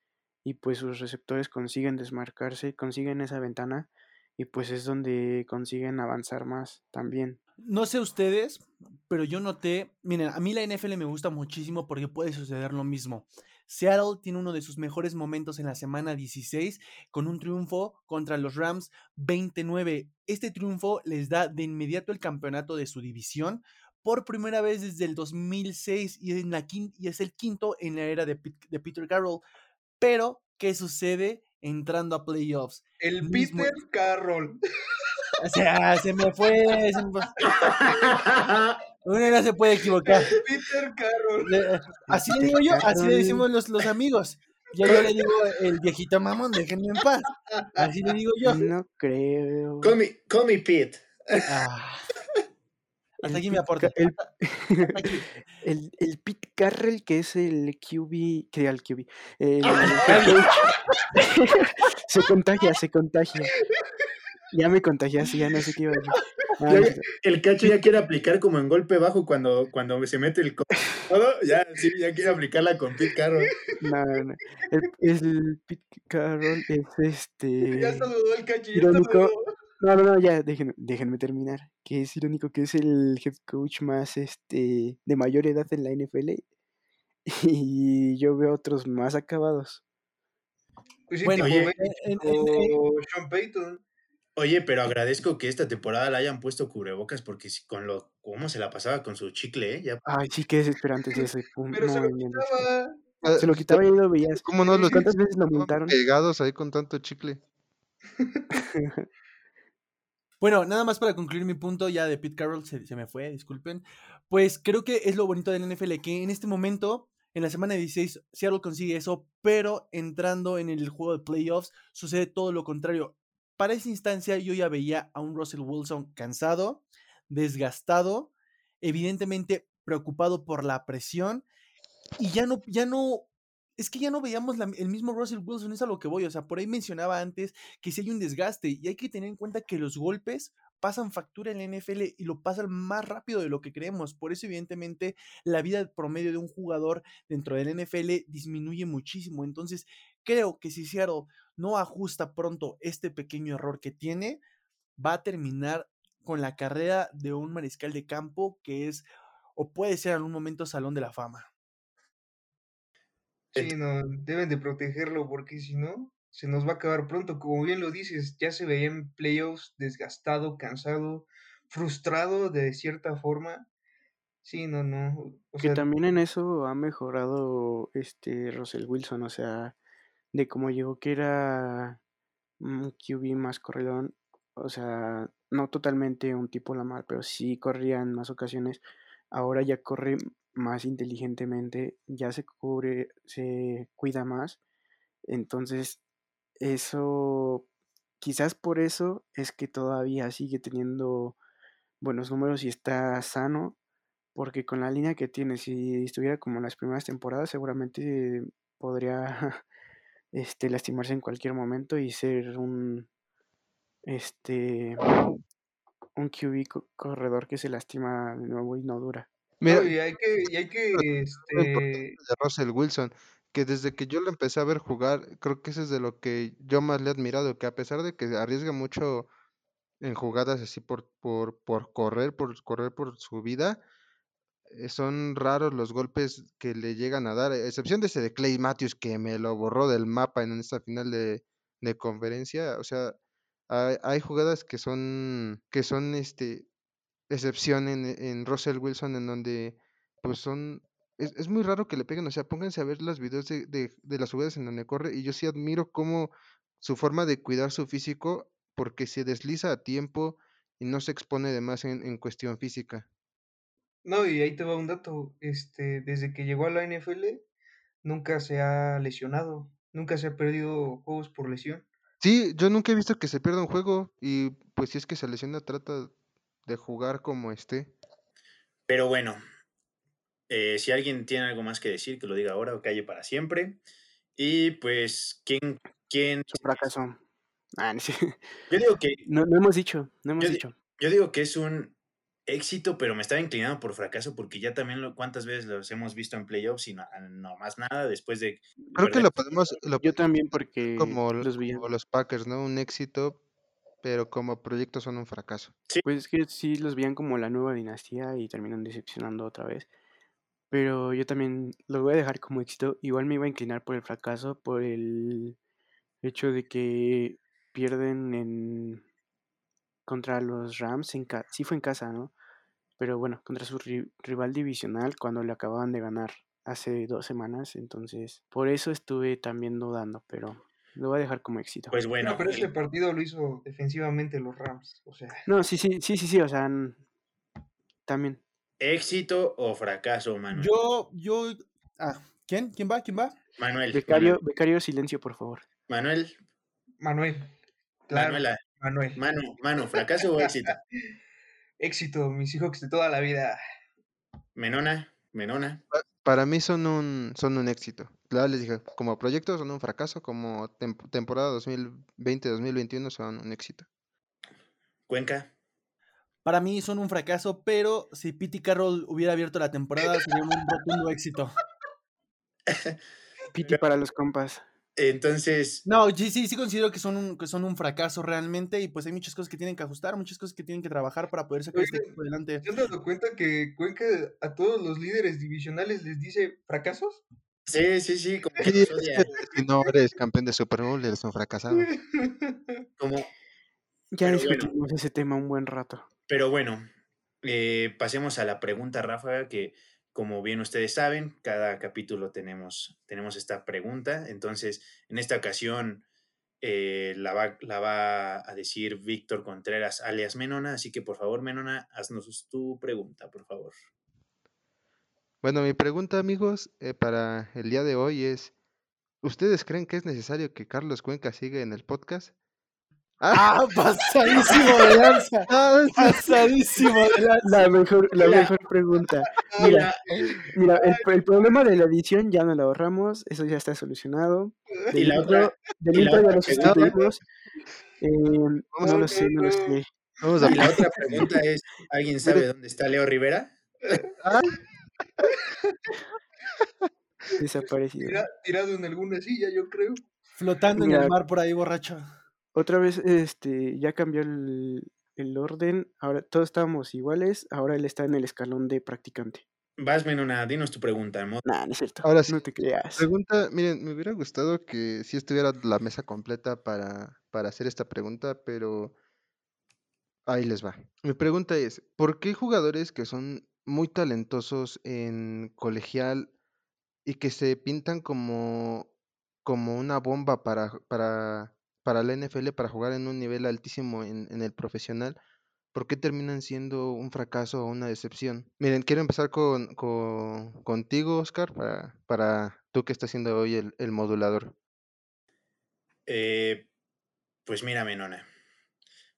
y pues sus receptores consiguen desmarcarse, consiguen esa ventana y pues es donde consiguen avanzar más también. No sé ustedes, pero yo noté, miren, a mí la NFL me gusta muchísimo porque puede suceder lo mismo. Seattle tiene uno de sus mejores momentos en la semana 16 con un triunfo contra los Rams 29. Este triunfo les da de inmediato el campeonato de su división por primera vez desde el 2006 y, en la quin- y es el quinto en la era de, Pete- de Peter Carroll. Pero, ¿qué sucede entrando a playoffs? El Mismo- Peter Carroll. O sea, se me fue. se me fue. Uno no se puede equivocar. Peter Carroll. Así le digo yo, así le decimos los, los amigos. Ya yo le digo el viejito mamón, déjenme en paz. Así le digo yo. No creo. call, me, call me Pete. Ah. Hasta El aquí mi aporte. Ca- El, Hasta aquí. el, el Pete que es el QB, que al QB, el se contagia, se contagia. Ya me contagiaste, ya no sé qué iba a decir. El cacho ya quiere aplicar como en golpe bajo cuando, cuando se mete el codo. Ya, sí, ya quiere aplicarla con Pete Carroll. No, no. El, el Pete Carroll es este. Ya saludó el cacho. Ya Irónico. saludó. No, no, no, ya, déjenme, déjenme terminar. Que es irónico que es el head coach más este de mayor edad en la NFL. Y yo veo otros más acabados. Pues sí, Bueno, oye, en- o Sean Payton. Oye, pero agradezco que esta temporada le hayan puesto cubrebocas porque si- con lo cómo se la pasaba con su chicle, ¿eh? Ya, Ay, sí, qué desesperante es ese punto. Pero se No, lo no, no. quitaba. ah, Se lo quitaba y lo veías. ¿Cómo no los ¿Cuántas veces lo multaron? pegados ahí con tanto chicle? Bueno, nada más para concluir mi punto ya de Pete Carroll, se, me fue, disculpen. Pues creo que es lo bonito del NFL, que en este momento, en la semana 16, Seattle consigue eso, pero entrando en el juego de playoffs, sucede todo lo contrario. Para esa instancia yo ya veía a un Russell Wilson cansado, desgastado, evidentemente preocupado por la presión, y ya no, ya no es que ya no veíamos el mismo Russell Wilson, es a lo que voy. O sea, por ahí mencionaba antes que si hay un desgaste y hay que tener en cuenta que los golpes pasan factura en la NFL y lo pasan más rápido de lo que creemos. Por eso, evidentemente, la vida promedio de un jugador dentro del NFL disminuye muchísimo. Entonces, creo que si Seattle no ajusta pronto este pequeño error que tiene, va a terminar con la carrera de un mariscal de campo que es o puede ser en algún momento Salón de la Fama. Sí, no, deben de protegerlo porque si no, se nos va a acabar pronto. Como bien lo dices, ya se veía en playoffs desgastado, cansado, frustrado de cierta forma. Sí, no, no. O Que sea, también en eso ha mejorado este Russell Wilson, o sea, de cómo llegó que era un QB más corredón, o sea, no totalmente un tipo Lamar, pero sí corría en más ocasiones. Ahora ya corre más inteligentemente, ya se cubre, se cuida más. Entonces, eso, quizás por eso es que todavía sigue teniendo buenos números y está sano, porque con la línea que tiene, si estuviera como en las primeras temporadas, seguramente podría este, lastimarse en cualquier momento y ser un este un QB co- corredor que se lastima de nuevo y no dura. Mira, no, y hay que, y hay que, este, de Russell Wilson, que desde que yo lo empecé a ver jugar, creo que eso es de lo que yo más le he admirado, que a pesar de que arriesga mucho en jugadas así por, por, por correr, por correr por su vida, eh, son raros los golpes que le llegan a dar, a excepción de ese de Clay Matthews que me lo borró del mapa en esta final de, de conferencia, o sea, hay, hay jugadas que son, que son este, excepción en, en Russell Wilson en donde pues son es, es muy raro que le peguen, o sea, pónganse a ver los videos de, de, de las jugadas en donde corre y yo sí admiro cómo su forma de cuidar su físico porque se desliza a tiempo y no se expone de más en, en cuestión física. no, y ahí te va un dato, este, desde que llegó a la NFL, nunca se ha lesionado, nunca se ha perdido juegos por lesión. Sí, yo nunca he visto que se pierda un juego y pues si es que se lesiona trata de jugar como esté. Pero bueno, eh, si alguien tiene algo más que decir, que lo diga ahora o calle para siempre. Y pues, ¿quién? quién Su fracaso. Ah, no, sé. yo, digo que, no, no hemos dicho, no hemos Yo dicho. yo digo que es un éxito, pero me estaba inclinando por fracaso porque ya también lo, cuántas veces los hemos visto en playoffs y no, no más nada después de... Creo que lo podemos, lo Yo también porque como, los como los Packers, ¿no? Un éxito, pero como proyecto son un fracaso. Pues es que sí los veían como la nueva dinastía y terminan decepcionando otra vez. Pero yo también los voy a dejar como éxito. Igual me iba a inclinar por el fracaso, por el hecho de que pierden en contra los Rams en casa. Sí fue en casa, ¿no? Pero bueno, contra su ri- rival divisional cuando le acababan de ganar hace dos semanas. Entonces, por eso estuve también dudando, pero lo voy a dejar como éxito. Pues No, bueno, pero ese partido lo hizo defensivamente los Rams, o sea, No, sí, sí, sí, sí, sí, o sea, también. éxito o fracaso, Manuel. Yo, yo. Ah, ¿quién? ¿Quién va? ¿Quién va? Manuel, Becario, Manuel, becario, silencio, por favor. Manuel, Manuel, claro, Manuela, Manuel. Manu, Manu, fracaso o éxito. Éxito, mis Seahawks de toda la vida. Menona, Menona. Pa- Para mí son un, son un éxito. Ya les dije, como proyecto son un fracaso, como tem- temporada 2020-2021 son un éxito. Cuenca. Para mí son un fracaso, pero si Pete Carroll hubiera abierto la temporada, sería un rotundo éxito. Piti para los compas. Entonces, No, sí, sí, sí considero que son, un, que son un fracaso realmente y pues hay muchas cosas que tienen que ajustar, muchas cosas que tienen que trabajar para poder sacar este equipo adelante. ¿Se han dado cuenta que Cuenca a todos los líderes divisionales les dice fracasos? Sí, sí, sí, como que Sí, si no eres campeón de Super Bowl, eres un fracasado. como, Ya Pero bueno. discutimos ese tema un buen rato. Pero bueno, eh, pasemos a la pregunta ráfaga que, como bien ustedes saben, cada capítulo tenemos, tenemos esta pregunta. Entonces, en esta ocasión eh, la, va, la va a decir Víctor Contreras, alias Menona. Así que, por favor, Menona, haznos tu pregunta, por favor. Bueno, mi pregunta, amigos, eh, para el día de hoy es, ¿ustedes creen que es necesario que Carlos Cuenca siga en el podcast? Ah, pasadísimo de lanza. Ah, Pasadísimo de lanza. La mejor, la Mira. mejor pregunta. Mira, mira, el, el problema de la edición ya no lo ahorramos, eso ya está solucionado. Y la Del otra- del y la ya otra lo pregunta- sustituimos. Eh, no lo sé, no lo sé. Vamos a Y la otra pregunta es, ¿alguien sabe dónde está Leo Rivera? Desaparecido. Tira- tirado en alguna silla, yo creo. Flotando en el mar por ahí, borracho. Otra vez, este, ya cambió el, el orden. Ahora todos estábamos iguales. Ahora él está en el escalón de practicante. Vas, Menona, dinos tu pregunta. Mo. Nah, no es cierto. Ahora sí. No te creas. Pregunta, miren, me hubiera gustado que si estuviera la mesa completa para, para hacer esta pregunta, pero ahí les va. Mi pregunta es, ¿por qué jugadores que son muy talentosos en colegial y que se pintan como, como una bomba para, para, para la NFL, para jugar en un nivel altísimo en, en el profesional, ¿por qué terminan siendo un fracaso o una decepción? Miren, quiero empezar con, con- contigo, Oscar, para, para tú que estás siendo hoy el, el modulador. Eh, pues mira, Menona.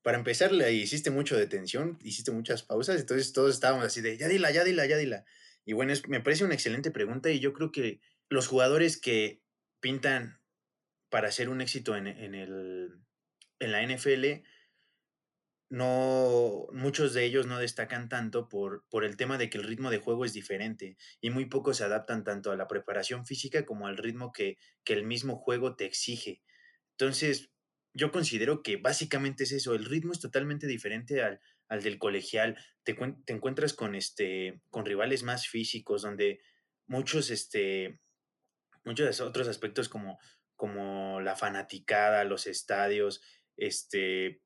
Para empezar, le hiciste mucho de tensión, hiciste muchas pausas, entonces todos estábamos así de, ya dila, ya dila, ya dila. Y bueno, es- me parece una excelente pregunta y yo creo que los jugadores que pintan para hacer un éxito en, en el, en la NFL, no, muchos de ellos no destacan tanto por, por el tema de que el ritmo de juego es diferente y muy pocos se adaptan tanto a la preparación física como al ritmo que, que el mismo juego te exige. Entonces, yo considero que básicamente es eso, el ritmo es totalmente diferente al, al del colegial, te, te encuentras con, este, con rivales más físicos, donde muchos, este, muchos otros aspectos como, como la fanaticada, los estadios, este,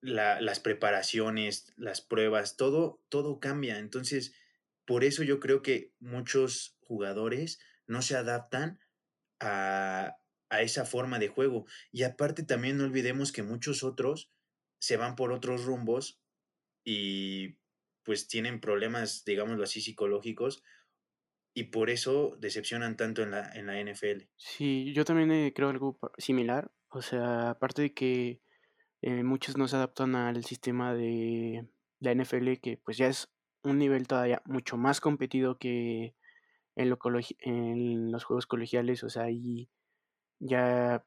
la- las preparaciones, las pruebas, todo, todo cambia. Entonces, por eso yo creo que muchos jugadores no se adaptan a, a esa forma de juego. Y aparte también no olvidemos que muchos otros se van por otros rumbos y pues tienen problemas, digámoslo así, psicológicos y por eso decepcionan tanto en la, en la NFL. Sí, yo también eh, creo algo similar. O sea, aparte de que eh, muchos no se adaptan al sistema de la NFL, que pues ya es un nivel todavía mucho más competido que en los juegos colegiales. O sea, ahí ya,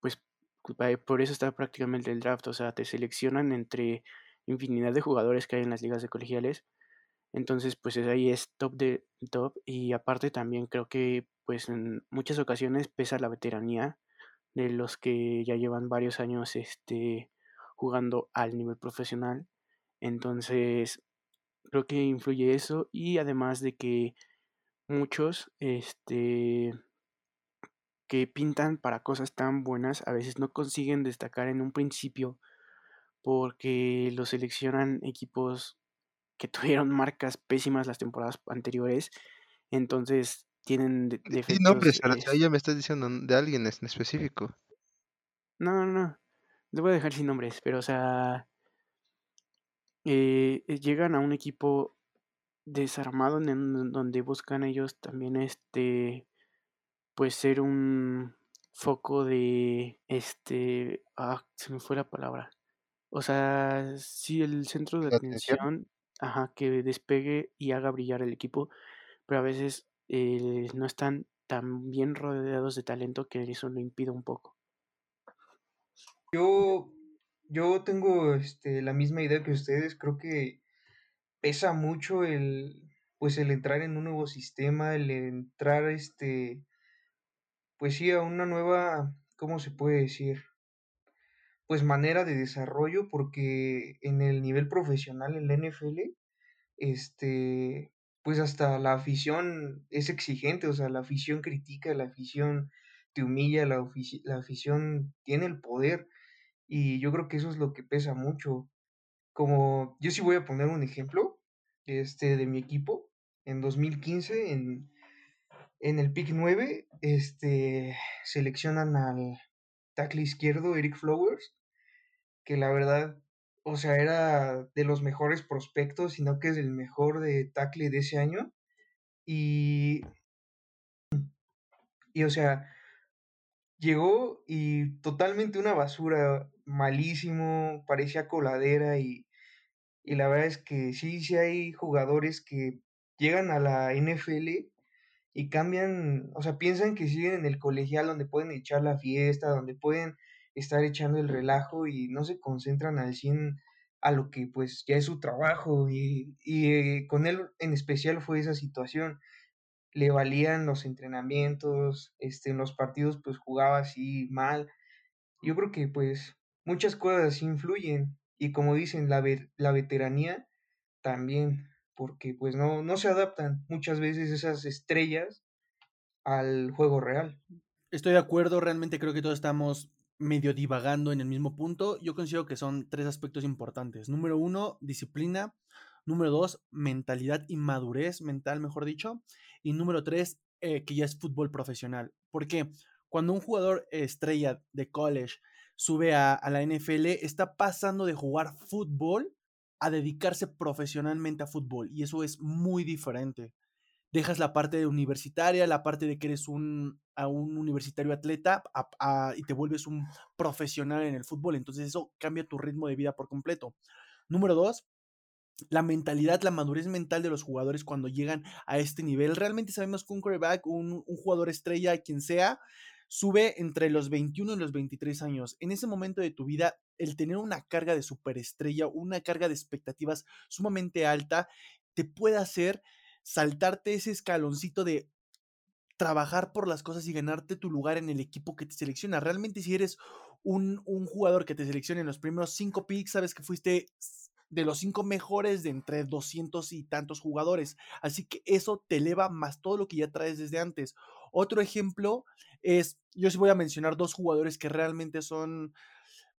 pues culpa- por eso está prácticamente el draft. O sea, te seleccionan entre infinidad de jugadores que hay en las ligas de colegiales. Entonces, pues es- ahí es top de top. Y aparte también creo que pues en muchas ocasiones pesa la veteranía de los que ya llevan varios años este, jugando al nivel profesional. Entonces, creo que influye eso. Y además de que muchos este, que pintan para cosas tan buenas a veces no consiguen destacar en un principio porque los seleccionan equipos que tuvieron marcas pésimas las temporadas anteriores. Entonces tienen de- Sí, defectos. nombres, pero ya me estás diciendo de alguien en específico. No, no, no. Le voy a dejar sin nombres, pero o sea, eh, eh, llegan a un equipo desarmado en donde buscan ellos también este, pues ser un foco de, este, ah, se me fue la palabra. O sea, sí, el centro de ¿La atención? atención, ajá, que despegue y haga brillar el equipo, pero a veces eh, no están tan bien rodeados de talento que eso lo impide un poco. Yo, yo tengo este, la misma idea que ustedes. Creo que pesa mucho el, pues el entrar en un nuevo sistema, el entrar, este, pues sí, a una nueva, ¿cómo se puede decir? Pues manera de desarrollo, porque en el nivel profesional en la NFL, este, pues hasta la afición es exigente, o sea, la afición critica, la afición te humilla, la, la afición tiene el poder. Y yo creo que eso es lo que pesa mucho. Como yo sí voy a poner un ejemplo este, de mi equipo. En 2015, en, en el pick 9, este, seleccionan al tackle izquierdo Eric Flowers, que la verdad, o sea, era de los mejores prospectos, sino que es el mejor de tackle de ese año. Y, y o sea, llegó y totalmente una basura, malísimo, parecía coladera y, y la verdad es que sí, sí hay jugadores que llegan a la NFL y cambian, o sea, piensan que siguen en el colegial donde pueden echar la fiesta, donde pueden estar echando el relajo y no se concentran al 100 a lo que pues ya es su trabajo y, y eh, con él en especial fue esa situación. Le valían los entrenamientos, este, en los partidos pues jugaba así mal. Yo creo que pues muchas cosas influyen y como dicen, la, ve- la veteranía también, porque pues no, no se adaptan muchas veces esas estrellas al juego real. Estoy de acuerdo, realmente creo que todos estamos medio divagando en el mismo punto. Yo considero que son tres aspectos importantes. Número uno, disciplina. Número dos, mentalidad y madurez mental, mejor dicho. Y número tres, eh, que ya es fútbol profesional. Porque cuando un jugador estrella de college sube a, a la NFL, está pasando de jugar fútbol a dedicarse profesionalmente a fútbol. Y eso es muy diferente dejas la parte universitaria, la parte de que eres un, a un universitario atleta y te vuelves un profesional en el fútbol. Entonces eso cambia tu ritmo de vida por completo. Número dos, la mentalidad, la madurez mental de los jugadores cuando llegan a este nivel. Realmente sabemos que un quarterback, un, un jugador estrella, quien sea, sube entre los 21 y los 23 años. En ese momento de tu vida, el tener una carga de superestrella, una carga de expectativas sumamente alta, te puede hacer saltarte ese escaloncito de trabajar por las cosas y ganarte tu lugar en el equipo que te selecciona. Realmente si eres un, jugador que te selecciona en los primeros cinco picks, sabes que fuiste de los cinco mejores de entre 200 y tantos jugadores. Así que eso te eleva más todo lo que ya traes desde antes. Otro ejemplo es, yo sí voy a mencionar dos jugadores que realmente son,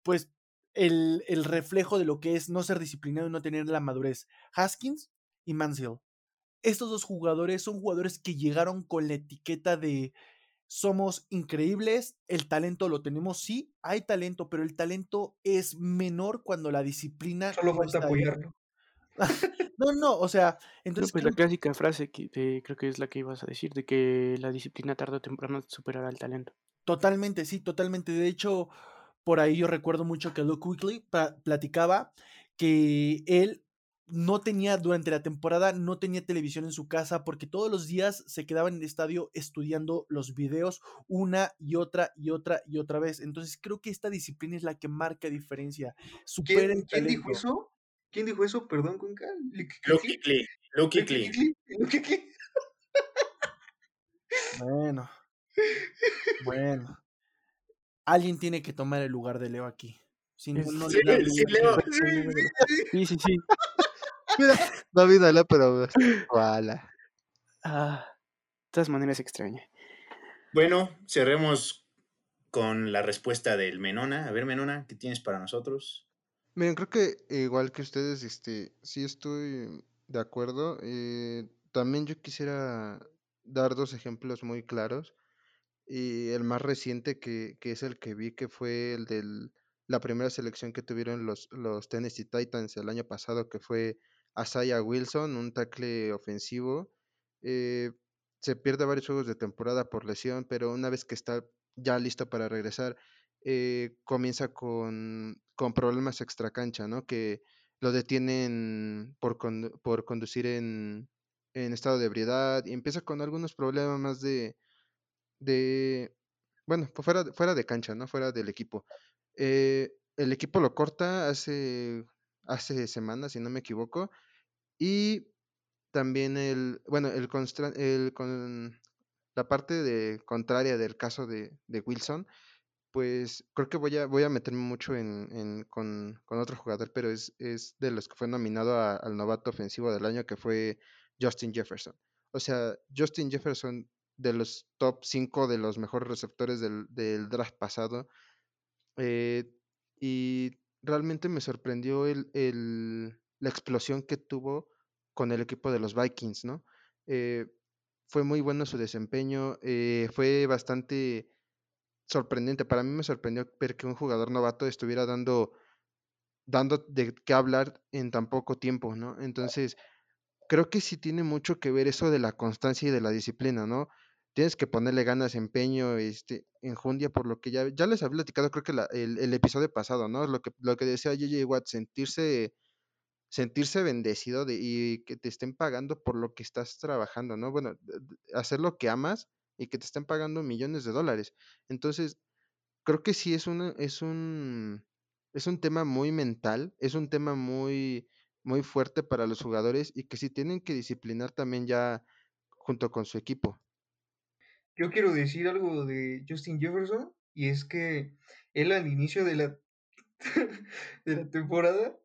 pues, el, el reflejo de lo que es no ser disciplinado y no tener la madurez. Haskins y Mansell estos dos jugadores son jugadores que llegaron con la etiqueta de somos increíbles, el talento lo tenemos, sí, hay talento, pero el talento es menor cuando la disciplina Solo no falta apoyarlo. No, no, o sea, No, entonces pues la clásica frase que creo que es la que ibas a decir, de que la disciplina tarde o temprano superará al talento. Totalmente, sí, totalmente. De hecho, por ahí yo recuerdo mucho que Luke Quickly platicaba que él no tenía durante la temporada, no tenía televisión en su casa porque todos los días se quedaba en el estadio estudiando los videos una y otra y otra y otra vez. Entonces creo que esta disciplina es la que marca diferencia. Supera ¿Quién, el quién dijo eso? ¿Quién dijo eso? Perdón, Cuenca. ¿Luke? Kuechly, Luke ¿Luke Kuechly. Kuechly? ¿Luke Kuechly? Bueno, bueno. Alguien tiene que tomar el lugar de Leo aquí. Si no, Es- no Sí, le sí. Leo. Sí, sí, sí, sí. Mira, David Ala, pero. Ojalá. Ah, de todas maneras extraña. Bueno, cerremos con la respuesta del Menona. A ver, Menona, ¿qué tienes para nosotros? Miren, creo que igual que ustedes, este, sí estoy de acuerdo. eh, también yo quisiera dar dos ejemplos muy claros. Y el más reciente que, que es el que vi, que fue el de la primera selección que tuvieron los, los Tennessee Titans el año pasado, que fue Asaya Wilson, un tackle ofensivo. eh, se pierde varios juegos de temporada por lesión, pero una vez que está ya listo para regresar, eh, comienza con, con problemas extracancha, ¿no? Que lo detienen por, condu- por conducir en, en estado de ebriedad y empieza con algunos problemas más de, de bueno, pues fuera, fuera de cancha, ¿no? Fuera del equipo. Eh, el equipo lo corta hace, hace semanas, si no me equivoco, y también el, bueno, el, el con la parte de contraria del caso de, de Wilson, pues creo que voy a, voy a meterme mucho en, en- con, con otro jugador, pero es, es de los que fue nominado al novato ofensivo del año, que fue Justin Jefferson. O sea, Justin Jefferson de los top 5 de los mejores receptores del, del draft pasado. eh, y realmente me sorprendió el, el- la explosión que tuvo con el equipo de los Vikings, ¿no? Eh, fue muy bueno su desempeño, eh, fue bastante sorprendente. Para mí me sorprendió ver que un jugador novato estuviera dando, dando de qué hablar en tan poco tiempo, ¿no? Entonces, creo que sí tiene mucho que ver eso de la constancia y de la disciplina, ¿no? tienes que ponerle ganas, empeño, este, enjundia, por lo que ya, ya les había platicado, creo que la- el, el episodio pasado, ¿no? Lo que, lo que decía J.J. Watt, sentirse, sentirse bendecido de, y que te estén pagando por lo que estás trabajando, ¿no? Bueno, hacer lo que amas y que te estén pagando millones de dólares. Entonces, creo que sí es una, es un, es un tema muy mental, es un tema muy, muy fuerte para los jugadores y que sí tienen que disciplinar también ya junto con su equipo. Yo quiero decir algo de Justin Jefferson y es que él al inicio de la, de la temporada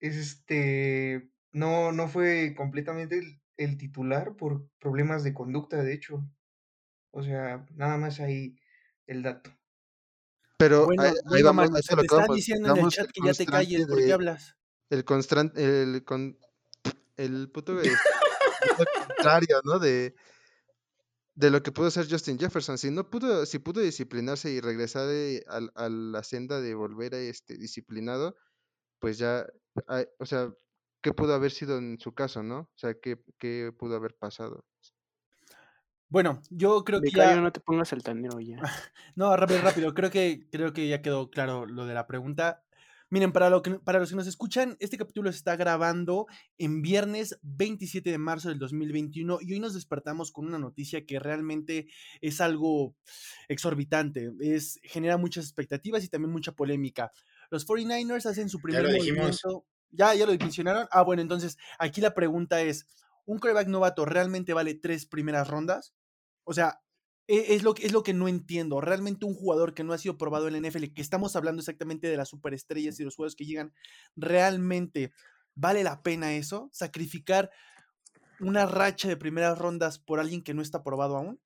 es este no, no fue completamente el titular por problemas de conducta, de hecho. O sea, nada más ahí el dato. Pero Bueno, ahí, ahí vamos, se te lo te está vamos, diciendo en el chat que ya te calles, ¿por qué hablas? el constante, el, con, el puto contrario, ¿no? De, de lo que pudo hacer Justin Jefferson. Si no pudo, si pudo disciplinarse y regresar al- a, la senda de volver a este disciplinado, pues ya, ay, o sea, ¿qué pudo haber sido en su caso, no? O sea, ¿qué, qué pudo haber pasado? Bueno, yo creo que ya... no te pongas altanero ya. No, rápido, rápido. Creo que, creo que ya quedó claro lo de la pregunta. Miren, para, lo que, para los que nos escuchan, este capítulo se está grabando en viernes 27 de marzo del 2021 y hoy nos despertamos con una noticia que realmente es algo exorbitante. Es, genera muchas expectativas y también mucha polémica. Los 49ers hacen su primer lo dijimos. movimiento. ¿Ya, ¿Ya lo mencionaron? Ah, bueno, entonces aquí la pregunta es, ¿un quarterback novato realmente vale tres primeras rondas? O sea, e- es lo, que- es lo que no entiendo. Realmente un jugador que no ha sido probado en la NFL, que estamos hablando exactamente de las superestrellas y los jugadores que llegan, ¿realmente vale la pena eso? ¿Sacrificar una racha de primeras rondas por alguien que no está probado aún?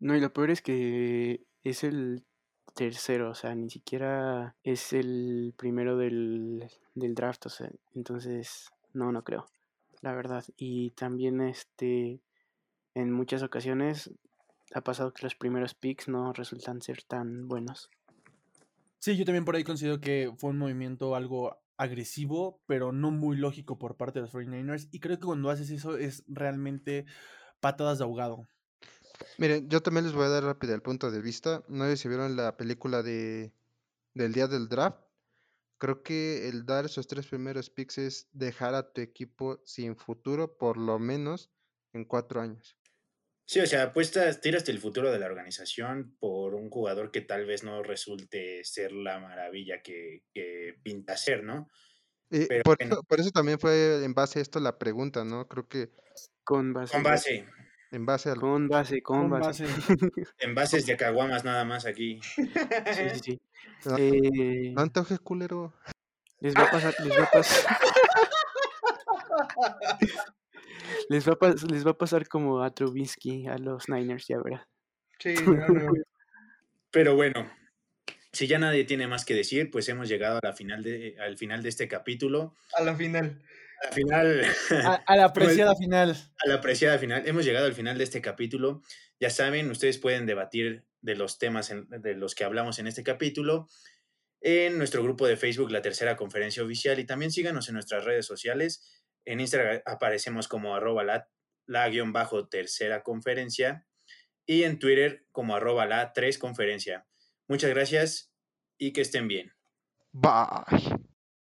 No, y lo peor es que es el tercero, o sea, ni siquiera es el primero del, del draft, o sea, entonces, no, no creo, la verdad. Y también, este, en muchas ocasiones ha pasado que los primeros picks no resultan ser tan buenos. Sí, yo también por ahí considero que fue un movimiento algo agresivo, pero no muy lógico por parte de los 49ers. Y creo que cuando haces eso es realmente patadas de ahogado. Miren, yo también les voy a dar rápido el punto de vista. No sé si vieron la película de del día del draft. Creo que el dar esos tres primeros picks es dejar a tu equipo sin futuro por lo menos en cuatro años. Sí, o sea, apuestas, tiras el futuro de la organización por un jugador que tal vez no resulte ser la maravilla que, que pinta ser, ¿no? Pero por, bueno. eso, por eso también fue en base a esto la pregunta, ¿no? Creo que Con base. Con base, en base al... Con base, con, Con base. base. en bases de caguamas nada más aquí. Sí, sí, sí. No, Eh, no antojes, culero. les va a pasar, les va a pasar. les, va a pas- les va a pasar como a Trubisky, a los Niners, ya verá. Sí, no, no. Pero bueno, si ya nadie tiene más que decir, pues hemos llegado a la final de, al final de este capítulo. A la final. A la final, A, a la apreciada final. a la apreciada final. Hemos llegado al final de este capítulo. Ya saben, ustedes pueden debatir de los temas en- de los que hablamos en este capítulo en nuestro grupo de Facebook, la tercera conferencia oficial, y también síganos en nuestras redes sociales. En Instagram aparecemos como arroba la, la guion bajo tercera conferencia y en Twitter como arroba la tres conferencia. Muchas gracias y que estén bien. Bye.